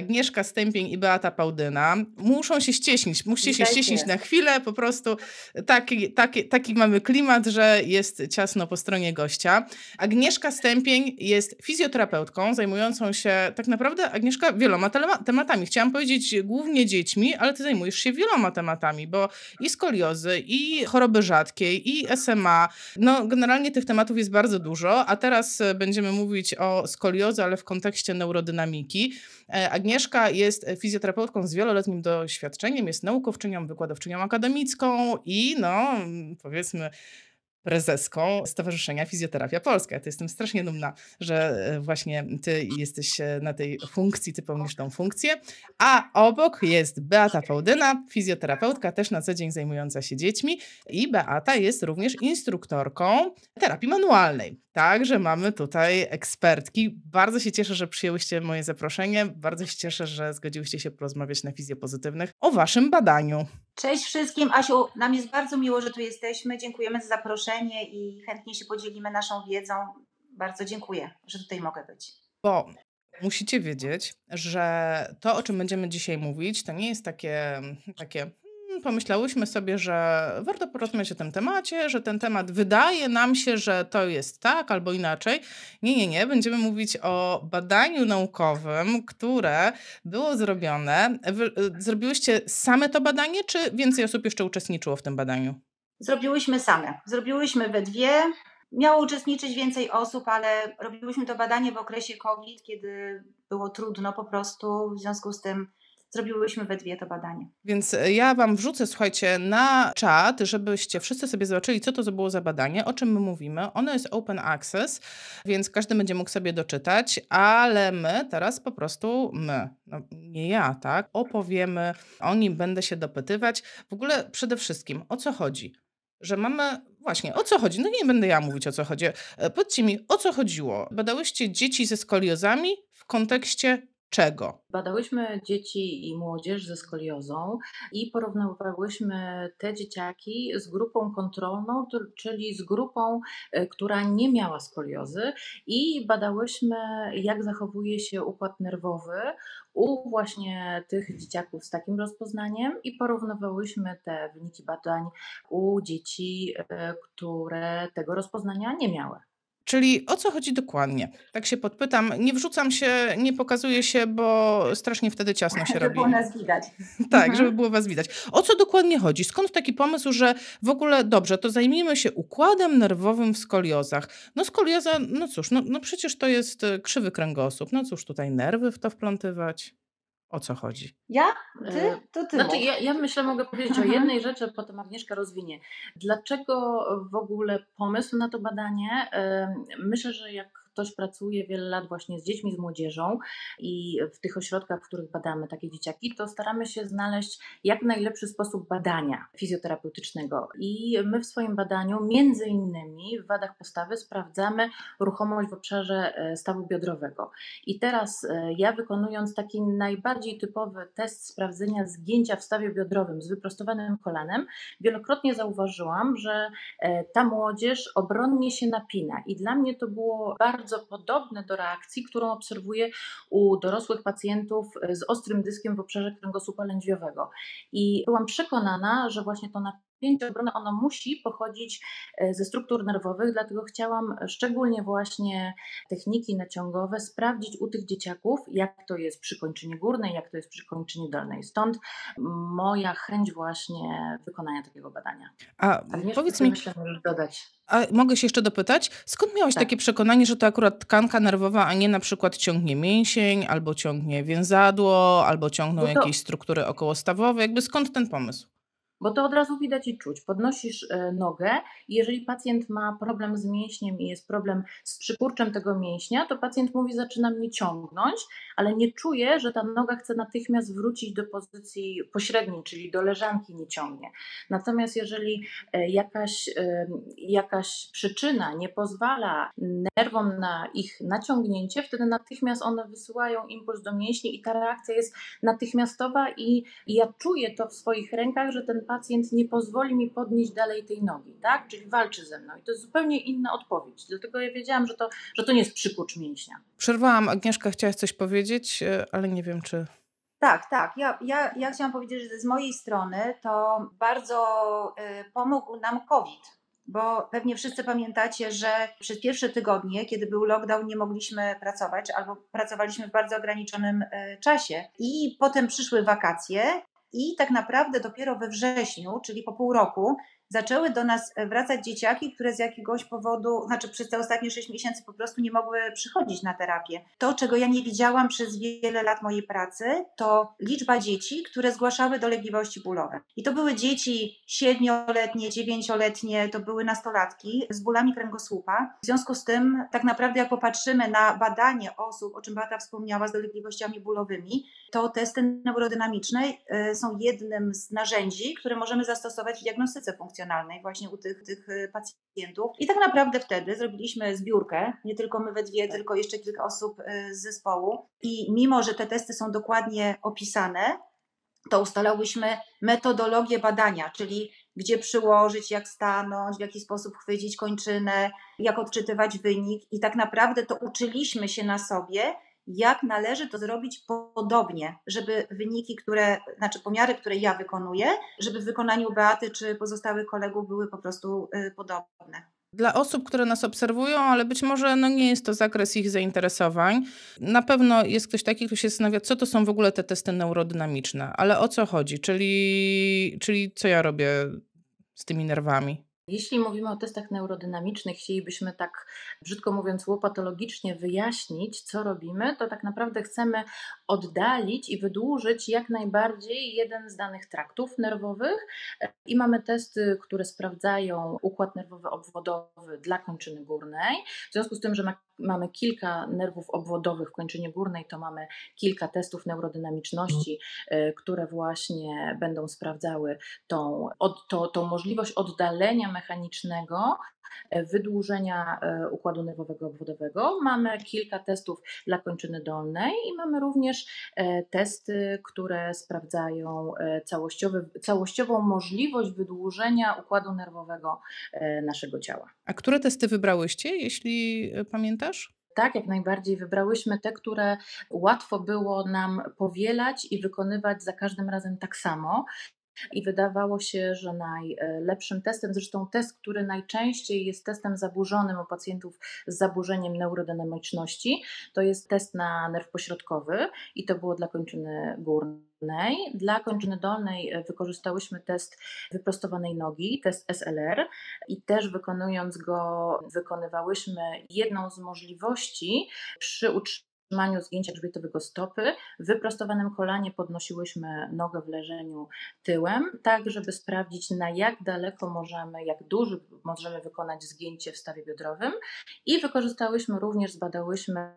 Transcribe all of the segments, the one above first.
Agnieszka Stępień i Beata Pałdyna. Muszą się ścieśnić, musicie się ścieśnić na chwilę, po prostu taki, taki, taki mamy klimat, że jest ciasno po stronie gościa. Agnieszka Stępień jest fizjoterapeutką zajmującą się, tak naprawdę Agnieszka wieloma tematami. Chciałam powiedzieć głównie dziećmi, ale ty zajmujesz się wieloma tematami, bo i skoliozy, i choroby rzadkiej, i SMA. No generalnie tych tematów jest bardzo dużo, a teraz będziemy mówić o skoliozy, ale w kontekście neurodynamiki. E, Agnieszka jest fizjoterapeutką z wieloletnim doświadczeniem, jest naukowczynią, wykładowczynią akademicką i no powiedzmy prezeską Stowarzyszenia Fizjoterapia Polska. Ja to jestem strasznie dumna, że e, właśnie ty jesteś e, na tej funkcji, ty pełnisz tą funkcję. A obok jest Beata Fałdyna, fizjoterapeutka, też na co dzień zajmująca się dziećmi. I Beata jest również instruktorką terapii manualnej. Także mamy tutaj ekspertki. Bardzo się cieszę, że przyjęłyście moje zaproszenie. Bardzo się cieszę, że zgodziłyście się porozmawiać na fizjopozytywnych o waszym badaniu. Cześć wszystkim. Asiu, nam jest bardzo miło, że tu jesteśmy. Dziękujemy za zaproszenie i chętnie się podzielimy naszą wiedzą. Bardzo dziękuję, że tutaj mogę być. Bo musicie wiedzieć, że to, o czym będziemy dzisiaj mówić, to nie jest takie, takie pomyślałyśmy sobie, że warto porozmawiać o tym temacie, że ten temat wydaje nam się, że to jest tak albo inaczej. Nie, nie, nie. Będziemy mówić o badaniu naukowym, które było zrobione. Wy, zrobiłyście same to badanie, czy więcej osób jeszcze uczestniczyło w tym badaniu? Zrobiłyśmy same. Zrobiłyśmy we dwie. Miało uczestniczyć więcej osób, ale robiłyśmy to badanie w okresie COVID, kiedy było trudno po prostu. W związku z tym zrobiłyśmy we dwie to badanie. Więc e, ja Wam wrzucę, słuchajcie, na czat, żebyście wszyscy sobie zobaczyli, co to było za badanie, o czym my mówimy. Ono jest open access, więc każdy będzie mógł sobie doczytać, ale my teraz po prostu, my, no nie ja, tak, opowiemy o nim, będę się dopytywać. W ogóle przede wszystkim, o co chodzi? Że mamy Właśnie, o co chodzi? No nie będę ja mówić o co chodzi. E, powiedzcie mi, o co chodziło? Badałyście dzieci ze skoliozami w kontekście czego? Badałyśmy dzieci i młodzież ze skoliozą i porównywałyśmy te dzieciaki z grupą kontrolną, czyli z grupą, e, która nie miała skoliozy i badałyśmy, jak zachowuje się układ nerwowy u właśnie tych dzieciaków z takim rozpoznaniem i porównywałyśmy te wyniki badań u dzieci, e, które tego rozpoznania nie miały. Czyli o co chodzi dokładnie? Tak się podpytam. Nie wrzucam się, nie pokazuję się, bo strasznie wtedy ciasno się żeby robi. było nas widać. Tak, mhm. żeby było was widać. O co dokładnie chodzi? Skąd taki pomysł, że w ogóle dobrze, to zajmijmy się układem nerwowym w skoliozach. No skolioza, no cóż, no, no przecież to jest e, krzywy kręgosłup. No cóż, tutaj nerwy w to wplątywać. O co chodzi? Ja? Ty? E, to ty. Znaczy, ja, ja myślę, mogę powiedzieć o jednej rzeczy, a potem Agnieszka rozwinie. Dlaczego w ogóle pomysł na to badanie? Myślę, że jak ktoś pracuje wiele lat właśnie z dziećmi, z młodzieżą i w tych ośrodkach, w których badamy takie dzieciaki, to staramy się znaleźć jak najlepszy sposób badania fizjoterapeutycznego. I my w swoim badaniu, między innymi w wadach postawy, sprawdzamy ruchomość w obszarze e, stawu biodrowego. I teraz e, ja wykonując taki najbardziej typowy test sprawdzenia zgięcia w stawie biodrowym z wyprostowanym kolanem, wielokrotnie zauważyłam, że e, ta młodzież obronnie się napina. I dla mnie to było bardzo bardzo podobne do reakcji, którą obserwuję u dorosłych pacjentów z ostrym dyskiem w obszarze kręgosłupa lędźwiowego. I byłam przekonana, że właśnie to napięcie obrony, ono musi pochodzić e, ze struktur nerwowych, dlatego chciałam szczególnie właśnie techniki naciągowe sprawdzić u tych dzieciaków, jak to jest przy kończynie górnej, jak to jest przy kończynie dolnej. Stąd moja chęć właśnie wykonania takiego badania. A powiedz mi, myślę, dodać. A mogę się jeszcze dopytać, skąd miałeś tak. takie przekonanie, że to akurat tkanka nerwowa, a nie na przykład ciągnie mięsień, albo ciągnie więzadło, albo ciągną no to... jakieś struktury okołostawowe? Jakby skąd ten pomysł? Bo to od razu widać i czuć. Podnosisz e, nogę i jeżeli pacjent ma problem z mięśniem i jest problem z przykurczem tego mięśnia, to pacjent mówi, zaczyna mnie ciągnąć, ale nie czuje, że ta noga chce natychmiast wrócić do pozycji pośredniej, czyli do leżanki nie ciągnie. Natomiast jeżeli e, jakaś, e, jakaś przyczyna nie pozwala nerwom na ich naciągnięcie, wtedy natychmiast one wysyłają impuls do mięśni i ta reakcja jest natychmiastowa i ja czuję to w swoich rękach, że ten pacjent nie pozwoli mi podnieść dalej tej nogi, tak? Czyli walczy ze mną. I to jest zupełnie inna odpowiedź. Dlatego ja wiedziałam, że to, że to nie jest przykurcz mięśnia. Przerwałam. Agnieszka, chciałaś coś powiedzieć, e, ale nie wiem, czy... Tak, tak. Ja, ja, ja chciałam powiedzieć, że z mojej strony to bardzo y, pomógł nam COVID bo pewnie wszyscy pamiętacie, że przez pierwsze tygodnie, kiedy był lockdown, nie mogliśmy pracować albo pracowaliśmy w bardzo ograniczonym e, czasie. I potem przyszły wakacje, i tak naprawdę dopiero we wrześniu, czyli po pół roku, zaczęły do nas e, wracać dzieciaki, które z jakiegoś powodu, znaczy przez te ostatnie 6 miesięcy po prostu nie mogły przychodzić na terapię. To, czego ja nie widziałam przez wiele lat mojej pracy, to liczba dzieci, które zgłaszały dolegliwości bólowe. I to były dzieci siedmioletnie, dziewięcioletnie, to były nastolatki z bólami kręgosłupa. W związku z tym, tak naprawdę, jak popatrzymy na badanie osób, o czym Bata wspomniała, z dolegliwościami bólowymi, to testy neurodynamiczne e, są jednym z narzędzi, które możemy zastosować w diagnostyce funkcjonalnej emocjonalnej właśnie u tych, tych y, pacjentów. I tak naprawdę wtedy zrobiliśmy zbiórkę, nie tylko my we dwie, tylko jeszcze kilka osób y, z zespołu. I mimo, że te testy są dokładnie opisane, to ustalałyśmy metodologię badania, czyli gdzie przyłożyć, jak stanąć, w jaki sposób chwycić kończynę, jak odczytywać wynik. I tak naprawdę to uczyliśmy się na sobie jak należy to zrobić podobnie, żeby wyniki, które, znaczy pomiary, które ja wykonuję, żeby w wykonaniu Beaty czy pozostałych kolegów były po prostu y, podobne. Dla osób, które nas obserwują, ale być może no nie jest to zakres ich zainteresowań, na pewno jest ktoś taki, kto się zastanawia, co to są w ogóle te testy neurodynamiczne, ale o co chodzi, czyli, czyli co ja robię z tymi nerwami. Jeśli mówimy o testach neurodynamicznych, chcielibyśmy tak, brzydko mówiąc, łopatologicznie wyjaśnić, co robimy, to tak naprawdę chcemy oddalić i wydłużyć jak najbardziej jeden z danych traktów nerwowych i mamy testy, które sprawdzają układ nerwowy obwodowy dla kończyny górnej. W związku z tym, że ma mamy kilka nerwów obwodowych w kończynie górnej, to mamy kilka testów neurodynamiczności, e, które właśnie będą sprawdzały tą, od, to, tą możliwość oddalenia mechanicznego e, wydłużenia e, układu nerwowego obwodowego. Mamy kilka testów dla kończyny dolnej i mamy również testy, które sprawdzają całościowy, całościową możliwość wydłużenia układu nerwowego naszego ciała. A które testy wybrałyście, jeśli pamiętasz? Tak, jak najbardziej. Wybrałyśmy te, które łatwo było nam powielać i wykonywać za każdym razem tak samo. I wydawało się, że najlepszym testem, zresztą test, który najczęściej jest testem zaburzonym u pacjentów z zaburzeniem neurodynamiczności, to jest test na nerw pośrodkowy i to było dla kończyny górnej. Dla kończyny dolnej e, wykorzystałyśmy test wyprostowanej nogi, test SLR i też wykonując go wykonywałyśmy jedną z możliwości przy utrzymaniu utrzymaniu zgięcia grzbietowego stopy, w wyprostowanym kolanie podnosiłyśmy nogę w leżeniu tyłem, tak żeby sprawdzić na jak daleko możemy, jak duży możemy wykonać zgięcie w stawie biodrowym i wykorzystałyśmy również, zbadałyśmy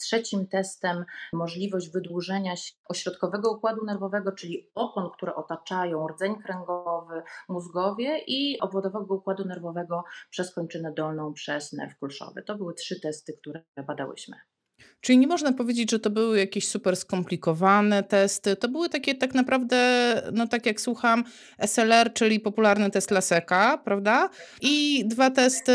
Trzecim testem możliwość wydłużenia ośrodkowego układu nerwowego, czyli opon, które otaczają rdzeń kręgowy, mózgowie i obwodowego układu nerwowego przez kończynę dolną, przez nerw kulszowy. To były trzy testy, które badałyśmy. Czyli nie można powiedzieć, że to były jakieś super skomplikowane testy. To były takie tak naprawdę, no tak jak słucham, SLR, czyli popularny test Laseka, prawda? I dwa testy,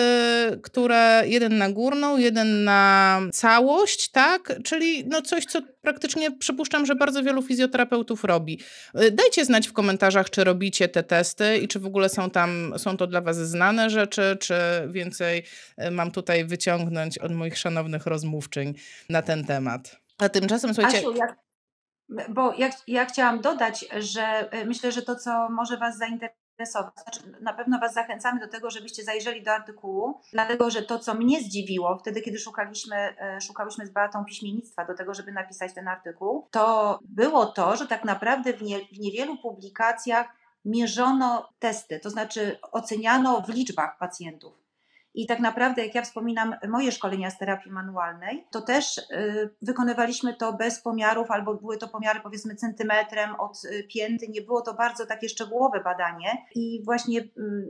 które jeden na górną, jeden na całość, tak? Czyli no coś, co praktycznie przypuszczam, że bardzo wielu fizjoterapeutów robi. Y, dajcie znać w komentarzach, czy robicie te testy i czy w ogóle są tam, są to dla Was znane rzeczy, czy więcej y, mam tutaj wyciągnąć od moich szanownych rozmówczyń na ten temat. A tymczasem słuchajcie. Asiu, jak, bo ja, ja chciałam dodać, że y, myślę, że to, co może Was zainteresować, znaczy, na pewno Was zachęcamy do tego, żebyście zajrzeli do artykułu, dlatego że to, co mnie zdziwiło wtedy, kiedy szukaliśmy, e, szukałyśmy z Beatą piśmiennictwa do tego, żeby napisać ten artykuł, to było to, że tak naprawdę w, nie, w niewielu publikacjach mierzono testy, to znaczy oceniano w liczbach pacjentów. I tak naprawdę, jak ja wspominam moje szkolenia z terapii manualnej, to też y, wykonywaliśmy to bez pomiarów, albo były to pomiary powiedzmy centymetrem od y, pięty. Nie było to bardzo takie szczegółowe badanie. I właśnie y,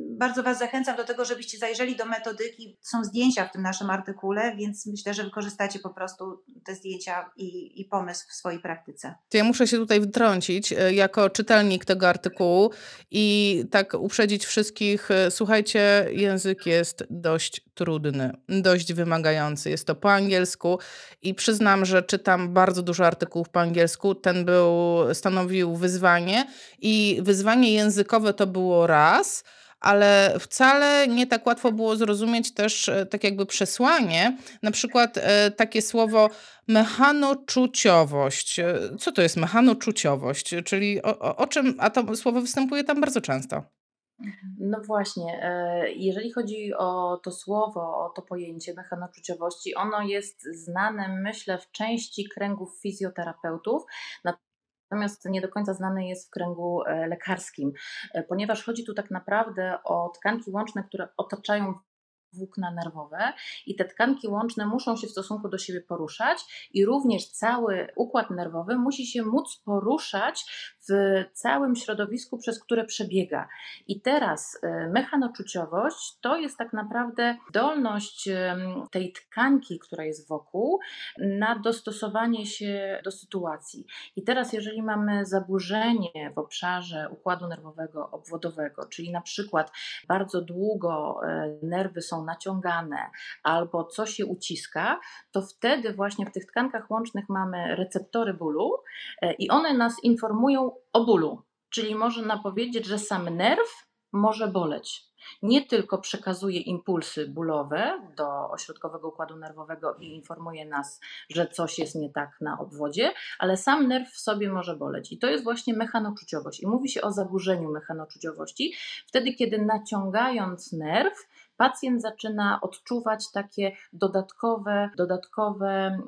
bardzo Was zachęcam do tego, żebyście zajrzeli do metodyki. Są zdjęcia w tym naszym artykule, więc myślę, że wykorzystacie po prostu te zdjęcia i, i pomysł w swojej praktyce. To ja muszę się tutaj wtrącić jako czytelnik tego artykułu i tak uprzedzić wszystkich. Słuchajcie, język jest do dość trudny, dość wymagający. Jest to po angielsku i przyznam, że czytam bardzo dużo artykułów po angielsku. Ten był, stanowił wyzwanie i wyzwanie językowe to było raz, ale wcale nie tak łatwo było zrozumieć też e, tak jakby przesłanie, na przykład e, takie słowo mechanoczuciowość. E, co to jest mechanoczuciowość? Czyli o, o, o czym, a to słowo występuje tam bardzo często. No właśnie, e, jeżeli chodzi o to słowo, o to pojęcie mechanoczuciowości, ono jest znane, myślę, w części kręgów fizjoterapeutów, natomiast nie do końca znane jest w kręgu e, lekarskim, e, ponieważ chodzi tu tak naprawdę o tkanki łączne, które otaczają włókna nerwowe i te tkanki łączne muszą się w stosunku do siebie poruszać i również cały układ nerwowy musi się móc poruszać w całym środowisku, przez które przebiega. I teraz e, mechanoczuciowość to jest tak naprawdę zdolność tej tkanki, która jest wokół, na dostosowanie się do sytuacji. I teraz, jeżeli mamy zaburzenie w obszarze układu nerwowego obwodowego, czyli na przykład bardzo długo e, nerwy są naciągane albo coś się uciska, to wtedy właśnie w tych tkankach łącznych mamy receptory bólu e, i one nas informują o bólu. Czyli można powiedzieć, że sam nerw może boleć. Nie tylko przekazuje impulsy bólowe do ośrodkowego układu nerwowego i informuje nas, że coś jest nie tak na obwodzie, ale sam nerw w sobie może boleć. I to jest właśnie mechanoczuciowość. I mówi się o zaburzeniu mechanoczuciowości wtedy, kiedy naciągając nerw, pacjent zaczyna odczuwać takie dodatkowe, dodatkowe mm,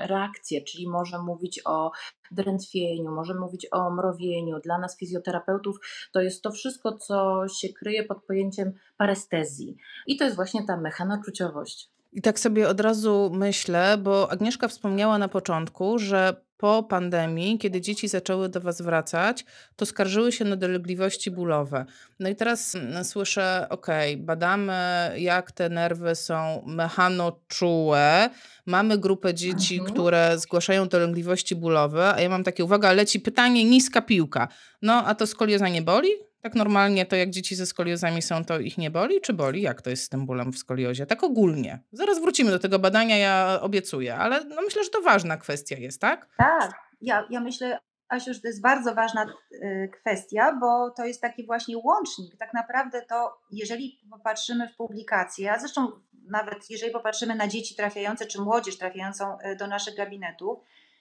reakcje, czyli może mówić o drętwieniu, może mówić o mrowieniu. Dla nas fizjoterapeutów to jest to wszystko, co się kryje pod pojęciem parestezji. I to jest właśnie ta mechanoczuciowość. I tak sobie od razu myślę, bo Agnieszka wspomniała na początku, że po pandemii, kiedy dzieci zaczęły do Was wracać, to skarżyły się na dolegliwości bólowe. No i teraz mm, słyszę, ok, badamy, jak te nerwy są mechanoczułe. Mamy grupę dzieci, mhm. które zgłaszają dolegliwości bólowe, a ja mam takie, uwaga, leci pytanie, niska piłka. No, a to skolioza nie boli? Tak normalnie to jak dzieci ze skoliozami są, to ich nie boli, czy boli? Jak to jest z tym bólem w skoliozie? Tak ogólnie. Zaraz wrócimy do tego badania, ja obiecuję, ale no myślę, że to ważna kwestia jest, tak? Tak. Ja, ja myślę, Asiu, że to jest bardzo ważna y, kwestia, bo to jest taki właśnie łącznik. Tak naprawdę to, jeżeli popatrzymy w publikacje, a zresztą nawet jeżeli popatrzymy na dzieci trafiające, czy młodzież trafiającą y, do naszych gabinetów,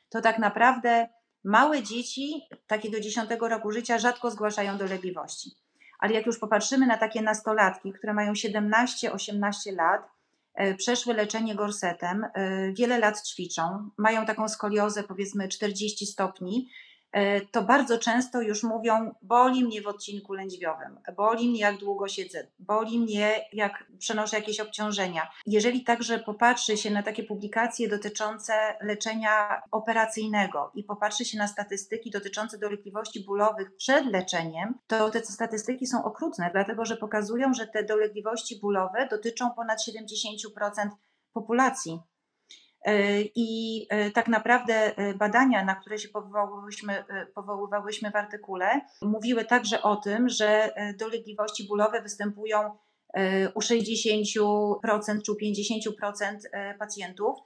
to tak naprawdę Małe dzieci takiego 10 roku życia rzadko zgłaszają dolegliwości. Ale jak już popatrzymy na takie nastolatki, które mają 17-18 lat, e, przeszły leczenie gorsetem, e, wiele lat ćwiczą, mają taką skoliozę powiedzmy 40 stopni to bardzo często już mówią, boli mnie w odcinku lędźwiowym, boli mnie jak długo siedzę, boli mnie jak przenoszę jakieś obciążenia. Jeżeli także popatrzy się na takie publikacje dotyczące leczenia operacyjnego i popatrzy się na statystyki dotyczące dolegliwości bólowych przed leczeniem, to te statystyki są okrutne, dlatego że pokazują, że te dolegliwości bólowe dotyczą ponad 70% populacji. E, I e, tak naprawdę e, badania, na które się powoływałyśmy, powoływałyśmy w artykule, mówiły także o tym, że dolegliwości bólowe występują u 60% czy 50% pacjentów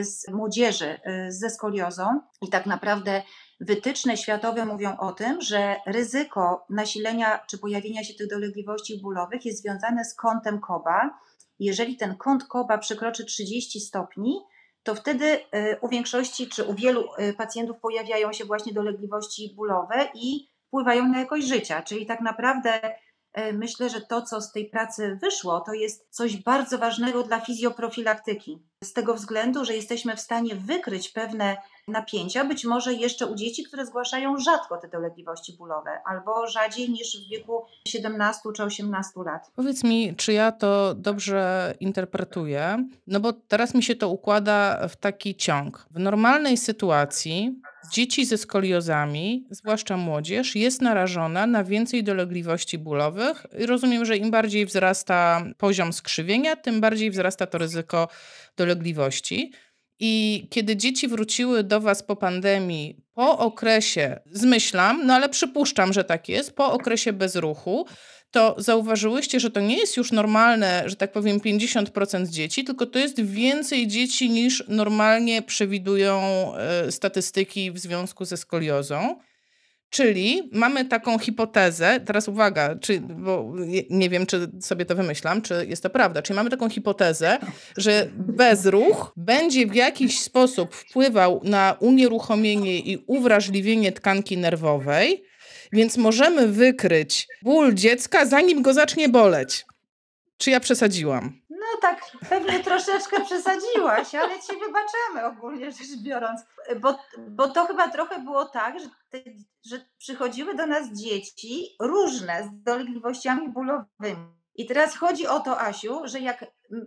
z młodzieży ze skoliozą. I tak naprawdę wytyczne światowe mówią o tym, że ryzyko nasilenia czy pojawienia się tych dolegliwości bólowych jest związane z kątem Koba. Jeżeli ten kąt Koba przekroczy 30 stopni, to wtedy y, u większości czy u wielu y, pacjentów pojawiają się właśnie dolegliwości bólowe i wpływają na jakość życia. Czyli tak naprawdę y, myślę, że to, co z tej pracy wyszło, to jest coś bardzo ważnego dla fizjoprofilaktyki. z tego względu, że jesteśmy w stanie wykryć pewne napięcia, być może jeszcze u dzieci, które zgłaszają rzadko te dolegliwości bólowe, albo rzadziej niż w wieku 17 czy 18 lat. Powiedz mi, czy ja to dobrze interpretuję? No bo teraz mi się to układa w taki ciąg. W normalnej sytuacji dzieci ze skoliozami, zwłaszcza młodzież, jest narażona na więcej dolegliwości bólowych. Rozumiem, że im bardziej wzrasta poziom skrzywienia, tym bardziej wzrasta to ryzyko dolegliwości. I kiedy dzieci wróciły do Was po pandemii, po okresie, zmyślam, no ale przypuszczam, że tak jest, po okresie bezruchu, to zauważyłyście, że to nie jest już normalne, że tak powiem, 50% dzieci, tylko to jest więcej dzieci niż normalnie przewidują e, statystyki w związku ze skoliozą. Czyli mamy taką hipotezę, teraz uwaga, czy, bo nie wiem, czy sobie to wymyślam, czy jest to prawda, czyli mamy taką hipotezę, że bezruch będzie w jakiś sposób wpływał na unieruchomienie i uwrażliwienie tkanki nerwowej, więc możemy wykryć ból dziecka, zanim go zacznie boleć. Czy ja przesadziłam? Tak, pewnie troszeczkę przesadziłaś, ale ci wybaczamy ogólnie rzecz biorąc. Bo, bo to chyba trochę było tak, że, te, że przychodziły do nas dzieci różne z dolegliwościami bólowymi. I teraz chodzi o to, Asiu, że jak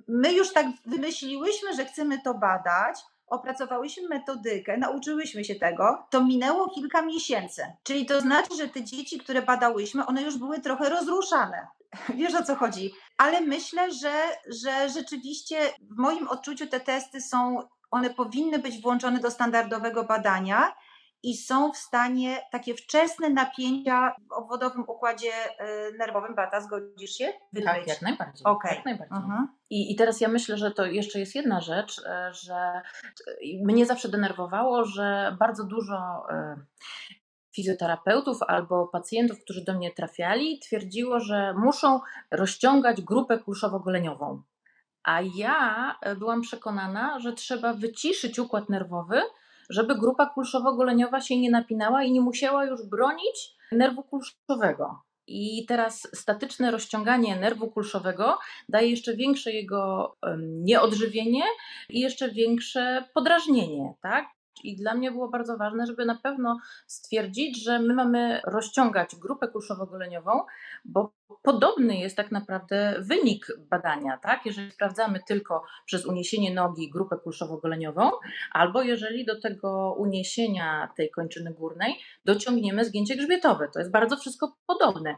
my już tak wymyśliłyśmy, że chcemy to badać, opracowałyśmy metodykę, nauczyłyśmy się tego, to minęło kilka miesięcy. Czyli to znaczy, że te dzieci, które badałyśmy, one już były trochę rozruszane. Wiesz o co chodzi? Ale myślę, że, że rzeczywiście w moim odczuciu te testy są, one powinny być włączone do standardowego badania i są w stanie takie wczesne napięcia w obwodowym układzie e, nerwowym, Bata, zgodzisz się? Tak, jak najbardziej. Okay. Jak najbardziej. Uh-huh. I, I teraz ja myślę, że to jeszcze jest jedna rzecz, e, że mnie zawsze denerwowało, że bardzo dużo e, fizjoterapeutów albo pacjentów, którzy do mnie trafiali, twierdziło, że muszą rozciągać grupę kulszowo-goleniową. A ja byłam przekonana, że trzeba wyciszyć układ nerwowy, żeby grupa kulszowo-goleniowa się nie napinała i nie musiała już bronić nerwu kulszowego. I teraz statyczne rozciąganie nerwu kulszowego daje jeszcze większe jego nieodżywienie i jeszcze większe podrażnienie, tak? I dla mnie było bardzo ważne, żeby na pewno stwierdzić, że my mamy rozciągać grupę kulszowo-goleniową, bo podobny jest tak naprawdę wynik badania, tak? Jeżeli sprawdzamy tylko przez uniesienie nogi grupę kulszowo-goleniową, albo jeżeli do tego uniesienia tej kończyny górnej dociągniemy zgięcie grzbietowe. To jest bardzo wszystko podobne.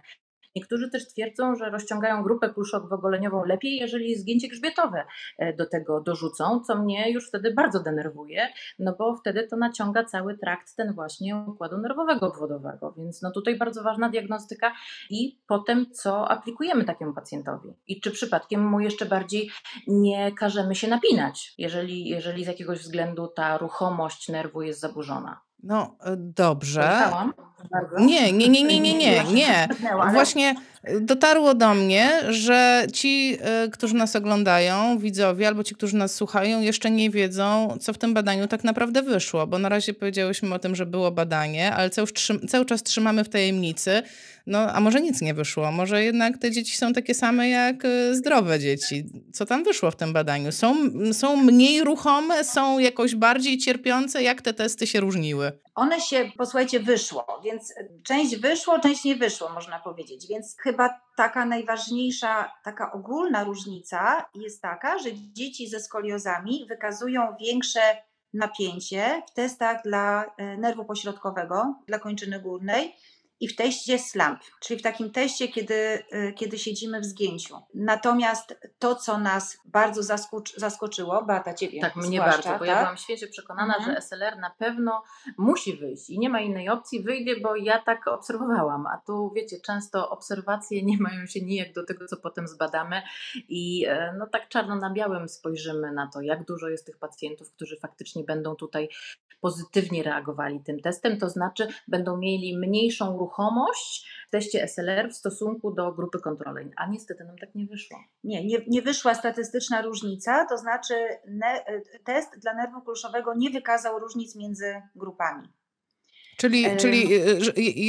Niektórzy też twierdzą, że rozciągają grupę kulszowo-goleniową lepiej, jeżeli zgięcie grzbietowe e, do tego dorzucą, co mnie już wtedy bardzo denerwuje, no bo wtedy to naciąga cały trakt ten właśnie układu nerwowego obwodowego. Więc no tutaj bardzo ważna diagnostyka i potem co aplikujemy takiemu pacjentowi. I czy przypadkiem mu jeszcze bardziej nie każemy się napinać, jeżeli, jeżeli z jakiegoś względu ta ruchomość nerwu jest zaburzona. No e, dobrze. Nie, nie, nie, nie, nie, nie, nie. Właśnie dotarło do mnie, że ci, e, którzy nas oglądają, widzowie, albo ci, którzy nas słuchają, jeszcze nie wiedzą, co w tym badaniu tak naprawdę wyszło, bo na razie powiedziałyśmy o tym, że było badanie, ale cały, cały czas trzymamy w tajemnicy. No, a może nic nie wyszło? Może jednak te dzieci są takie same jak e, zdrowe dzieci. Co tam wyszło w tym badaniu? Są, są mniej ruchome, są jakoś bardziej cierpiące? Jak te testy się różniły? One się, posłuchajcie, wyszło, więc część wyszło, część nie wyszło, można powiedzieć. Więc chyba taka najważniejsza, taka ogólna różnica jest taka, że dzieci ze skoliozami wykazują większe napięcie w testach dla e, nerwu pośrodkowego, dla kończyny górnej i w teście SLAMP, czyli w takim teście, kiedy, y, kiedy siedzimy w zgięciu. Natomiast to, co nas bardzo zaskoczyło, Beata Ciebie Tak, mnie bardzo, bo tak? ja byłam świecie przekonana, mhm. że SLR na pewno musi wyjść i nie ma innej opcji, wyjdzie, bo ja tak obserwowałam, a tu wiecie, często obserwacje nie mają się nijak do tego, co potem zbadamy i e, no tak czarno na białym spojrzymy na to, jak dużo jest tych pacjentów, którzy faktycznie będą tutaj pozytywnie reagowali tym testem, to znaczy będą mieli mniejszą ruchomość w teście SLR w stosunku do grupy kontrolnej, a niestety nam tak nie wyszło. Nie, nie, nie wyszła statystyczna różnica, to znaczy ne, test dla nerwu kulszowego nie wykazał różnic między grupami. Czyli, czyli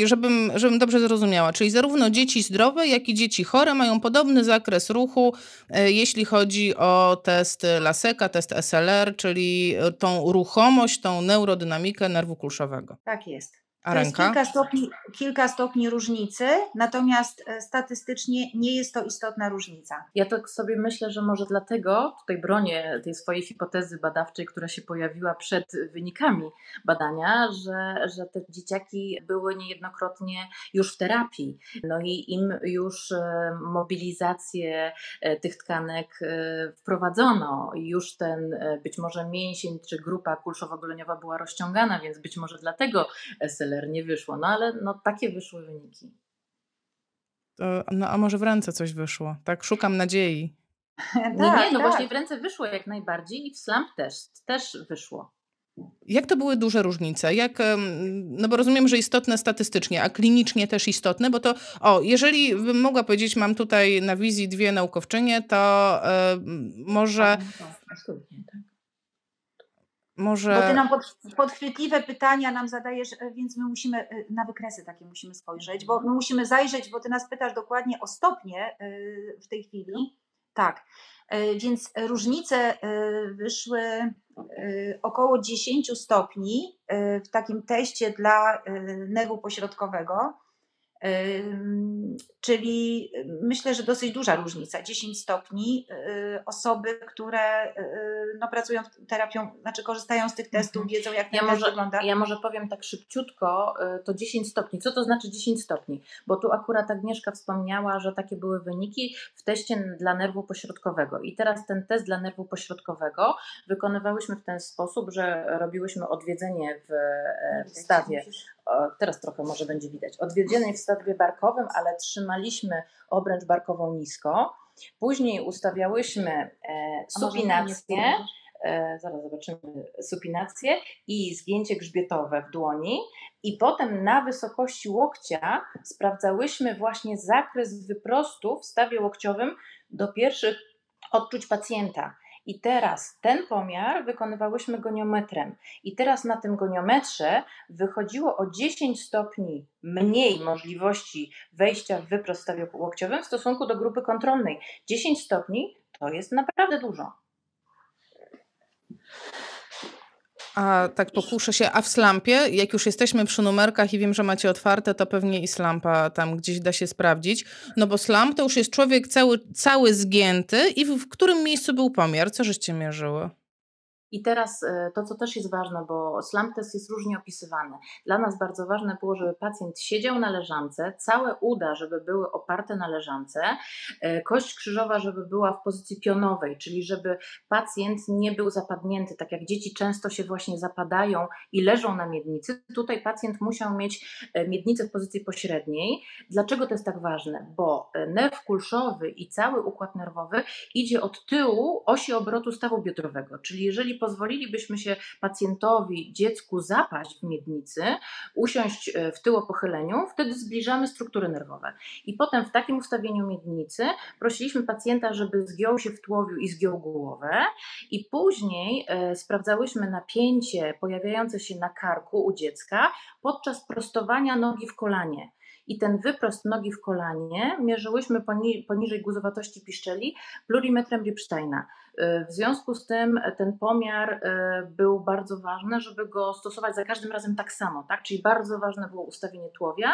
żebym, żebym dobrze zrozumiała, czyli zarówno dzieci zdrowe, jak i dzieci chore mają podobny zakres ruchu, jeśli chodzi o test Laseka, test SLR, czyli tą ruchomość, tą neurodynamikę nerwu kulszowego. Tak jest. A to ręka? jest kilka stopni, kilka stopni różnicy, natomiast e, statystycznie nie jest to istotna różnica. Ja tak sobie myślę, że może dlatego tutaj bronię tej swojej hipotezy badawczej, która się pojawiła przed wynikami badania, że, że te dzieciaki były niejednokrotnie już w terapii. No i im już e, mobilizację e, tych tkanek wprowadzono, już ten być może mięsień czy grupa kulszowo-goleniowa była rozciągana, więc być może dlatego Nie wyszło, no ale no, takie wyszły wyniki. To, no a może w ręce coś wyszło? Tak, szukam nadziei. nie, nie, no tak. właśnie w ręce wyszło jak najbardziej i w slamp też, też wyszło. Jak to były duże różnice? Jak, no bo rozumiem, że istotne statystycznie, a klinicznie też istotne, bo to, o, jeżeli bym mogła powiedzieć, mam tutaj na wizji dwie naukowczynie, to y, może... Tak, absolutnie, tak. Może... Bo ty nam pod, podchwytliwe pytania nam zadajesz, e, więc my musimy e, na wykresy takie musimy spojrzeć, bo my musimy zajrzeć, bo ty nas pytasz dokładnie o stopnie e, w tej chwili. Tak. Więc różnice wyszły około 10 stopni w takim teście dla nerwu pośrodkowego. Czyli myślę, że dosyć duża różnica, 10 stopni. Y, osoby, które y, no, pracują terapią, znaczy korzystają z tych testów, mhm. wiedzą jak ja może, wygląda. Ja może powiem tak szybciutko, y, to 10 stopni. Co to znaczy 10 stopni? Bo tu akurat Agnieszka wspomniała, że takie były wyniki w teście dla nerwu pośrodkowego. I teraz ten test dla nerwu pośrodkowego wykonywałyśmy w ten sposób, że robiłyśmy odwiedzenie w, e, w stawie teraz trochę może będzie widać, odwiedzionej w stadwie barkowym, ale trzymaliśmy obręcz barkową nisko. Później ustawiałyśmy e, supinację, e, zaraz zobaczymy supinację i zgięcie grzbietowe w dłoni i potem na wysokości łokcia sprawdzałyśmy właśnie zakres wyprostu w stawie łokciowym do pierwszych odczuć pacjenta. I teraz ten pomiar wykonywałyśmy goniometrem. I teraz na tym goniometrze wychodziło o 10 stopni mniej możliwości wejścia w wyprost stawie łokciowym w stosunku do grupy kontrolnej. 10 stopni to jest naprawdę dużo. A tak pokuszę się, a w slampie, jak już jesteśmy przy numerkach i wiem, że macie otwarte, to pewnie i slampa tam gdzieś da się sprawdzić. No bo slamp to już jest człowiek cały, cały zgięty i w, w którym miejscu był pomiar? Co żeście mierzyły? I teraz e, to, co też jest ważne, bo slam test jest różnie opisywany. Dla nas bardzo ważne było, żeby pacjent siedział na leżance, całe uda, żeby były oparte na leżance, e, kość krzyżowa, żeby była w pozycji pionowej, czyli żeby pacjent nie był zapadnięty, tak jak dzieci często się właśnie zapadają i leżą na miednicy. Tutaj pacjent musiał mieć e, miednicę w pozycji pośredniej. Dlaczego to jest tak ważne? Bo nerw kulszowy i cały układ nerwowy idzie od tyłu osi obrotu stawu biodrowego, czyli jeżeli pozwolilibyśmy się pacjentowi, dziecku zapaść w miednicy, usiąść e, w tyło pochyleniu, wtedy zbliżamy struktury nerwowe. I potem w takim ustawieniu miednicy prosiliśmy pacjenta, żeby zgiął się w tłowiu i zgiął głowę i później e, sprawdzałyśmy napięcie pojawiające się na karku u dziecka podczas prostowania nogi w kolanie i ten wyprost nogi w kolanie mierzyłyśmy poniżej guzowatości piszczeli plurimetrem Lipsteina. W związku z tym ten pomiar e, był bardzo ważny, żeby go stosować za każdym razem tak samo, tak? Czyli bardzo ważne było ustawienie tłowia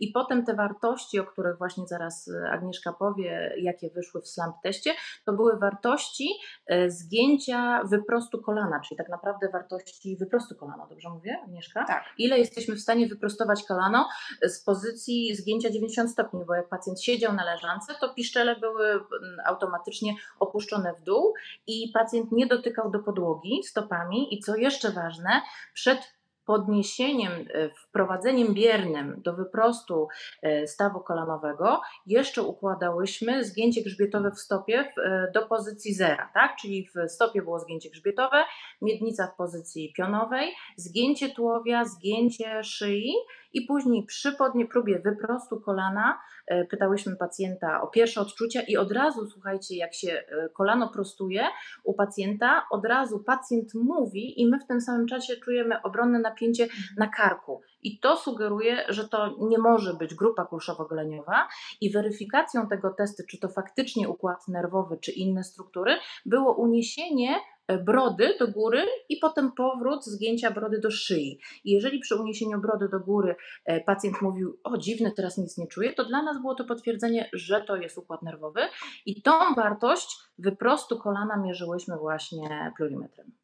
i potem te wartości, o których właśnie zaraz Agnieszka powie, jakie wyszły w SLAMP teście, to były wartości e, zgięcia wyprostu kolana, czyli tak naprawdę wartości wyprostu kolana, dobrze mówię Agnieszka? Tak. Ile jesteśmy w stanie wyprostować kolano z pozycji zgięcia 90 stopni, bo jak pacjent siedział na leżance, to piszczele były automatycznie opuszczone w dół i pacjent nie dotykał do podłogi stopami i co jeszcze ważne, przed podniesieniem, e, wprowadzeniem biernym do wyprostu e, stawu kolanowego jeszcze układałyśmy zgięcie grzbietowe w stopie e, do pozycji zera, tak? Czyli w stopie było zgięcie grzbietowe, miednica w pozycji pionowej, zgięcie tułowia, zgięcie szyi i później przy próbie wyprostu kolana e, pytałyśmy pacjenta o pierwsze odczucia i od razu, słuchajcie, jak się e, kolano prostuje u pacjenta, od razu pacjent mówi i my w tym samym czasie czujemy obronne napięcie na karku. I to sugeruje, że to nie może być grupa kulszowo-goleniowa i weryfikacją tego testu, czy to faktycznie układ nerwowy, czy inne struktury, było uniesienie brody do góry i potem powrót zgięcia brody do szyi. I jeżeli przy uniesieniu brody do góry e, pacjent mówił, o dziwne, teraz nic nie czuję, to dla nas było to potwierdzenie, że to jest układ nerwowy i tą wartość wyprostu kolana mierzyłyśmy właśnie plurimetrem.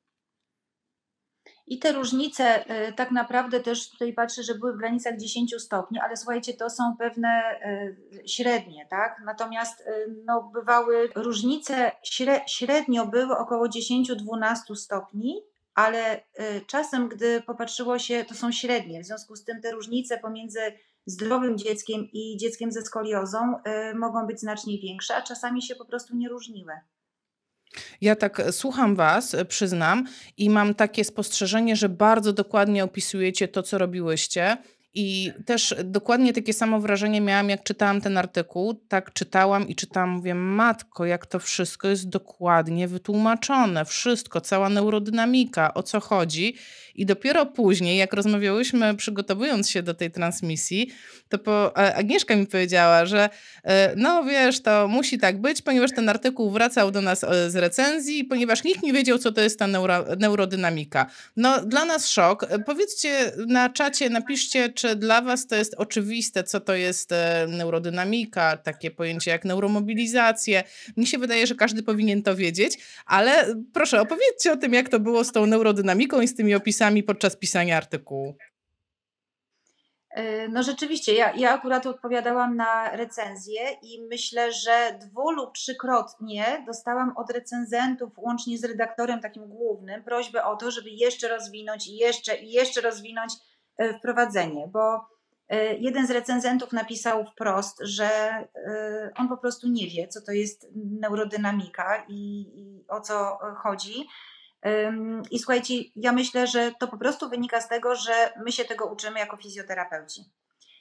I te różnice y, tak naprawdę też tutaj patrzę, że były w granicach 10 stopni, ale słuchajcie, to są pewne y, średnie, tak? Natomiast y, no, bywały różnice, średnio były około 10-12 stopni, ale czasem, gdy popatrzyło się, to są średnie, w związku z tym te różnice pomiędzy zdrowym dzieckiem i dzieckiem ze skoliozą mogą być znacznie większe, a czasami się po prostu nie różniły. Ja tak e, słucham Was, e, przyznam, i mam takie spostrzeżenie, że bardzo dokładnie opisujecie to, co robiłyście. I też dokładnie takie samo wrażenie miałam, jak czytałam ten artykuł. Tak czytałam i czytałam, mówię, matko, jak to wszystko jest dokładnie wytłumaczone. Wszystko, cała neurodynamika, o co chodzi. I dopiero później, jak rozmawiałyśmy, przygotowując się do tej transmisji, to po, e, Agnieszka mi powiedziała, że e, no wiesz, to musi tak być, ponieważ ten artykuł wracał do nas e, z recenzji, ponieważ nikt nie wiedział, co to jest ta neuro, neurodynamika. No dla nas szok. Powiedzcie na czacie, napiszcie, czy dla was to jest oczywiste, co to jest neurodynamika, takie pojęcie jak neuromobilizację. Mi się wydaje, że każdy powinien to wiedzieć, ale proszę, opowiedzcie o tym, jak to było z tą neurodynamiką i z tymi opisami podczas pisania artykułu? E, no rzeczywiście, ja, ja akurat odpowiadałam na recenzję i myślę, że dwu lub trzykrotnie dostałam od recenzentów, łącznie z redaktorem takim głównym, prośbę o to, żeby jeszcze rozwinąć i jeszcze i jeszcze rozwinąć e, wprowadzenie, bo e, jeden z recenzentów napisał wprost, że on po prostu nie wie, co to jest neurodynamika i, i o co chodzi. I słuchajcie, ja myślę, że to po prostu wynika z tego, że my się tego uczymy jako fizjoterapeuci.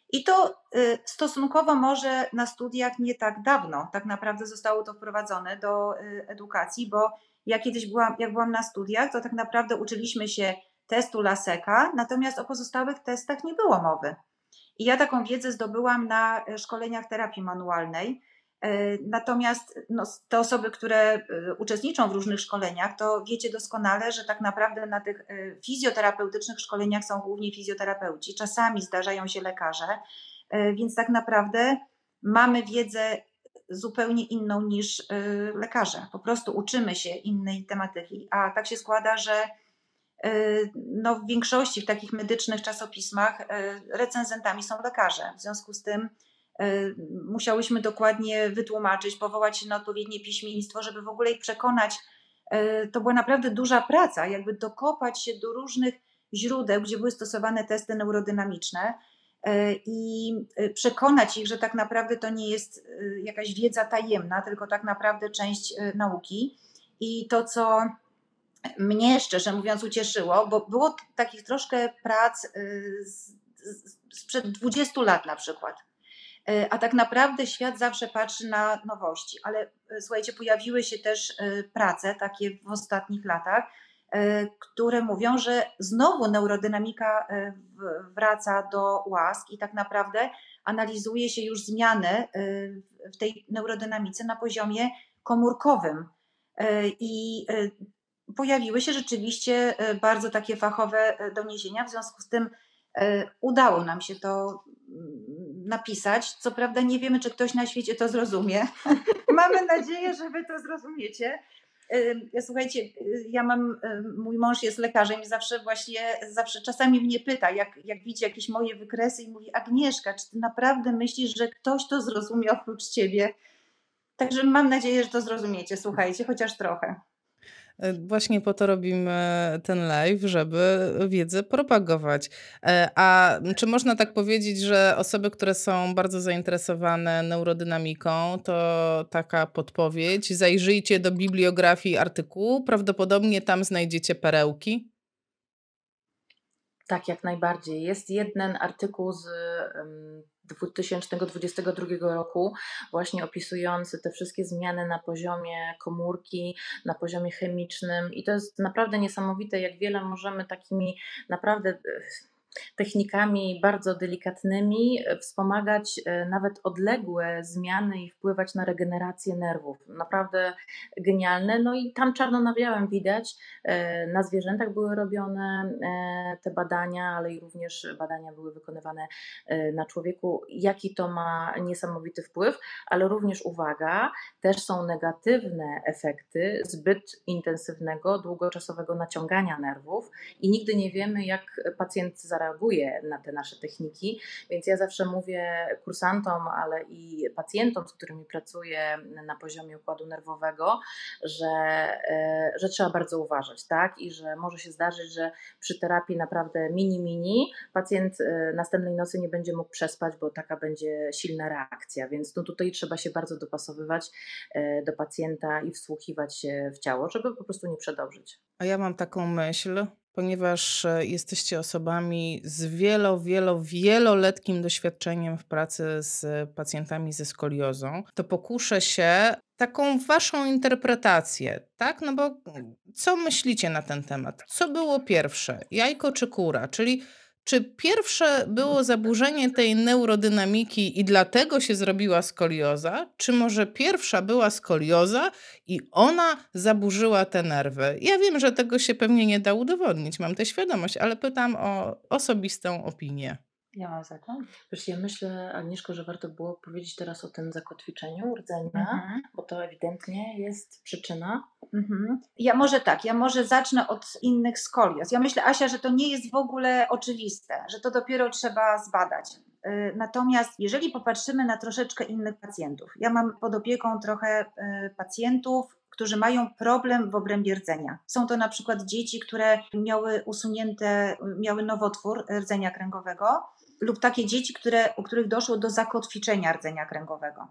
I to y, stosunkowo może na studiach nie tak dawno, tak naprawdę zostało to wprowadzone do y, edukacji, bo ja kiedyś byłam, jak byłam na studiach, to tak naprawdę uczyliśmy się testu Laseka, natomiast o pozostałych testach nie było mowy. I ja taką wiedzę zdobyłam na y, szkoleniach terapii manualnej, E, natomiast no, te osoby, które e, uczestniczą w różnych szkoleniach, to wiecie doskonale, że tak naprawdę na tych e, fizjoterapeutycznych szkoleniach są głównie fizjoterapeuci. Czasami zdarzają się lekarze, więc tak naprawdę mamy wiedzę zupełnie inną niż lekarze. Po prostu uczymy się innej tematyki, a tak się składa, że no, w większości w takich medycznych czasopismach recenzentami są lekarze. W związku z tym E, musiałyśmy dokładnie wytłumaczyć, powołać się na odpowiednie piśmieństwo, żeby w ogóle ich przekonać. E, to była naprawdę duża praca, jakby dokopać się do różnych źródeł, gdzie były stosowane testy neurodynamiczne e, i przekonać ich, że tak naprawdę to nie jest jakaś wiedza tajemna, tylko tak naprawdę część nauki. I to, co mnie szczerze mówiąc ucieszyło, bo było takich troszkę prac sprzed 20 lat na przykład E, a tak naprawdę świat zawsze patrzy na nowości. Ale e, słuchajcie, pojawiły się też prace takie w ostatnich latach, które mówią, że znowu neurodynamika wraca do łask i tak naprawdę analizuje się już zmiany w tej neurodynamice na poziomie komórkowym. I pojawiły się rzeczywiście bardzo takie fachowe doniesienia, w związku z tym udało nam się to napisać. Co prawda nie wiemy, czy ktoś na świecie to zrozumie. Mamy nadzieję, że wy to zrozumiecie. Słuchajcie, ja mam, mój mąż jest lekarzem i zawsze właśnie, zawsze czasami mnie pyta, jak, jak widzi jakieś moje wykresy i mówi Agnieszka, czy ty naprawdę myślisz, że ktoś to zrozumie oprócz ciebie? Także mam nadzieję, że to zrozumiecie, słuchajcie, chociaż trochę. E, właśnie po to robimy ten live, żeby wiedzę propagować. E, a czy można tak powiedzieć, że osoby, które są bardzo zainteresowane neurodynamiką, to taka podpowiedź, zajrzyjcie do bibliografii artykułu, prawdopodobnie tam znajdziecie perełki? Tak, jak najbardziej. Jest jeden artykuł z 2022 roku, właśnie opisujący te wszystkie zmiany na poziomie komórki, na poziomie chemicznym. I to jest naprawdę niesamowite, jak wiele możemy takimi naprawdę technikami bardzo delikatnymi e, wspomagać e, nawet odległe zmiany i wpływać na regenerację nerwów. Naprawdę genialne. No i tam czarno na białym widać, e, na zwierzętach były robione te badania, ale i również badania były wykonywane na człowieku, jaki to ma niesamowity wpływ, ale również uwaga, też są negatywne efekty zbyt intensywnego, długoczasowego naciągania nerwów i nigdy nie wiemy, jak pacjent zareaguje reaguje na te nasze techniki, więc ja zawsze mówię kursantom, ale i pacjentom, z którymi pracuję na poziomie układu nerwowego, że, e, że trzeba bardzo uważać, tak? I że może się zdarzyć, że przy terapii naprawdę mini-mini pacjent e, następnej nocy nie będzie mógł przespać, bo taka będzie silna reakcja, więc no tutaj trzeba się bardzo dopasowywać e, do pacjenta i wsłuchiwać się w ciało, żeby po prostu nie przedobrzyć. A ja mam taką myśl, ponieważ e, jesteście osobami z wielo, wielo, wieloletnim doświadczeniem w pracy z pacjentami ze skoliozą, to pokuszę się taką waszą interpretację, tak? No bo co myślicie na ten temat? Co było pierwsze, jajko czy kura? Czyli czy pierwsze było zaburzenie tej neurodynamiki i dlatego się zrobiła skolioza? Czy może pierwsza była skolioza i ona zaburzyła te nerwy? Ja wiem, że tego się pewnie nie da udowodnić, mam tę świadomość, ale pytam o osobistą opinię. Ja mam zacząć? Wiesz, ja myślę, Agnieszko, że warto było powiedzieć teraz o tym zakotwiczeniu rdzenia, mhm. bo to ewidentnie jest przyczyna. Mhm. Ja może tak, ja może zacznę od innych skolioz. Ja myślę, Asia, że to nie jest w ogóle oczywiste, że to dopiero trzeba zbadać. Y, natomiast jeżeli popatrzymy na troszeczkę innych pacjentów, ja mam pod opieką trochę y, pacjentów, którzy mają problem w obrębie rdzenia. Są to na przykład dzieci, które miały usunięte, miały nowotwór rdzenia kręgowego lub takie dzieci, które, u których doszło do zakotwiczenia rdzenia kręgowego.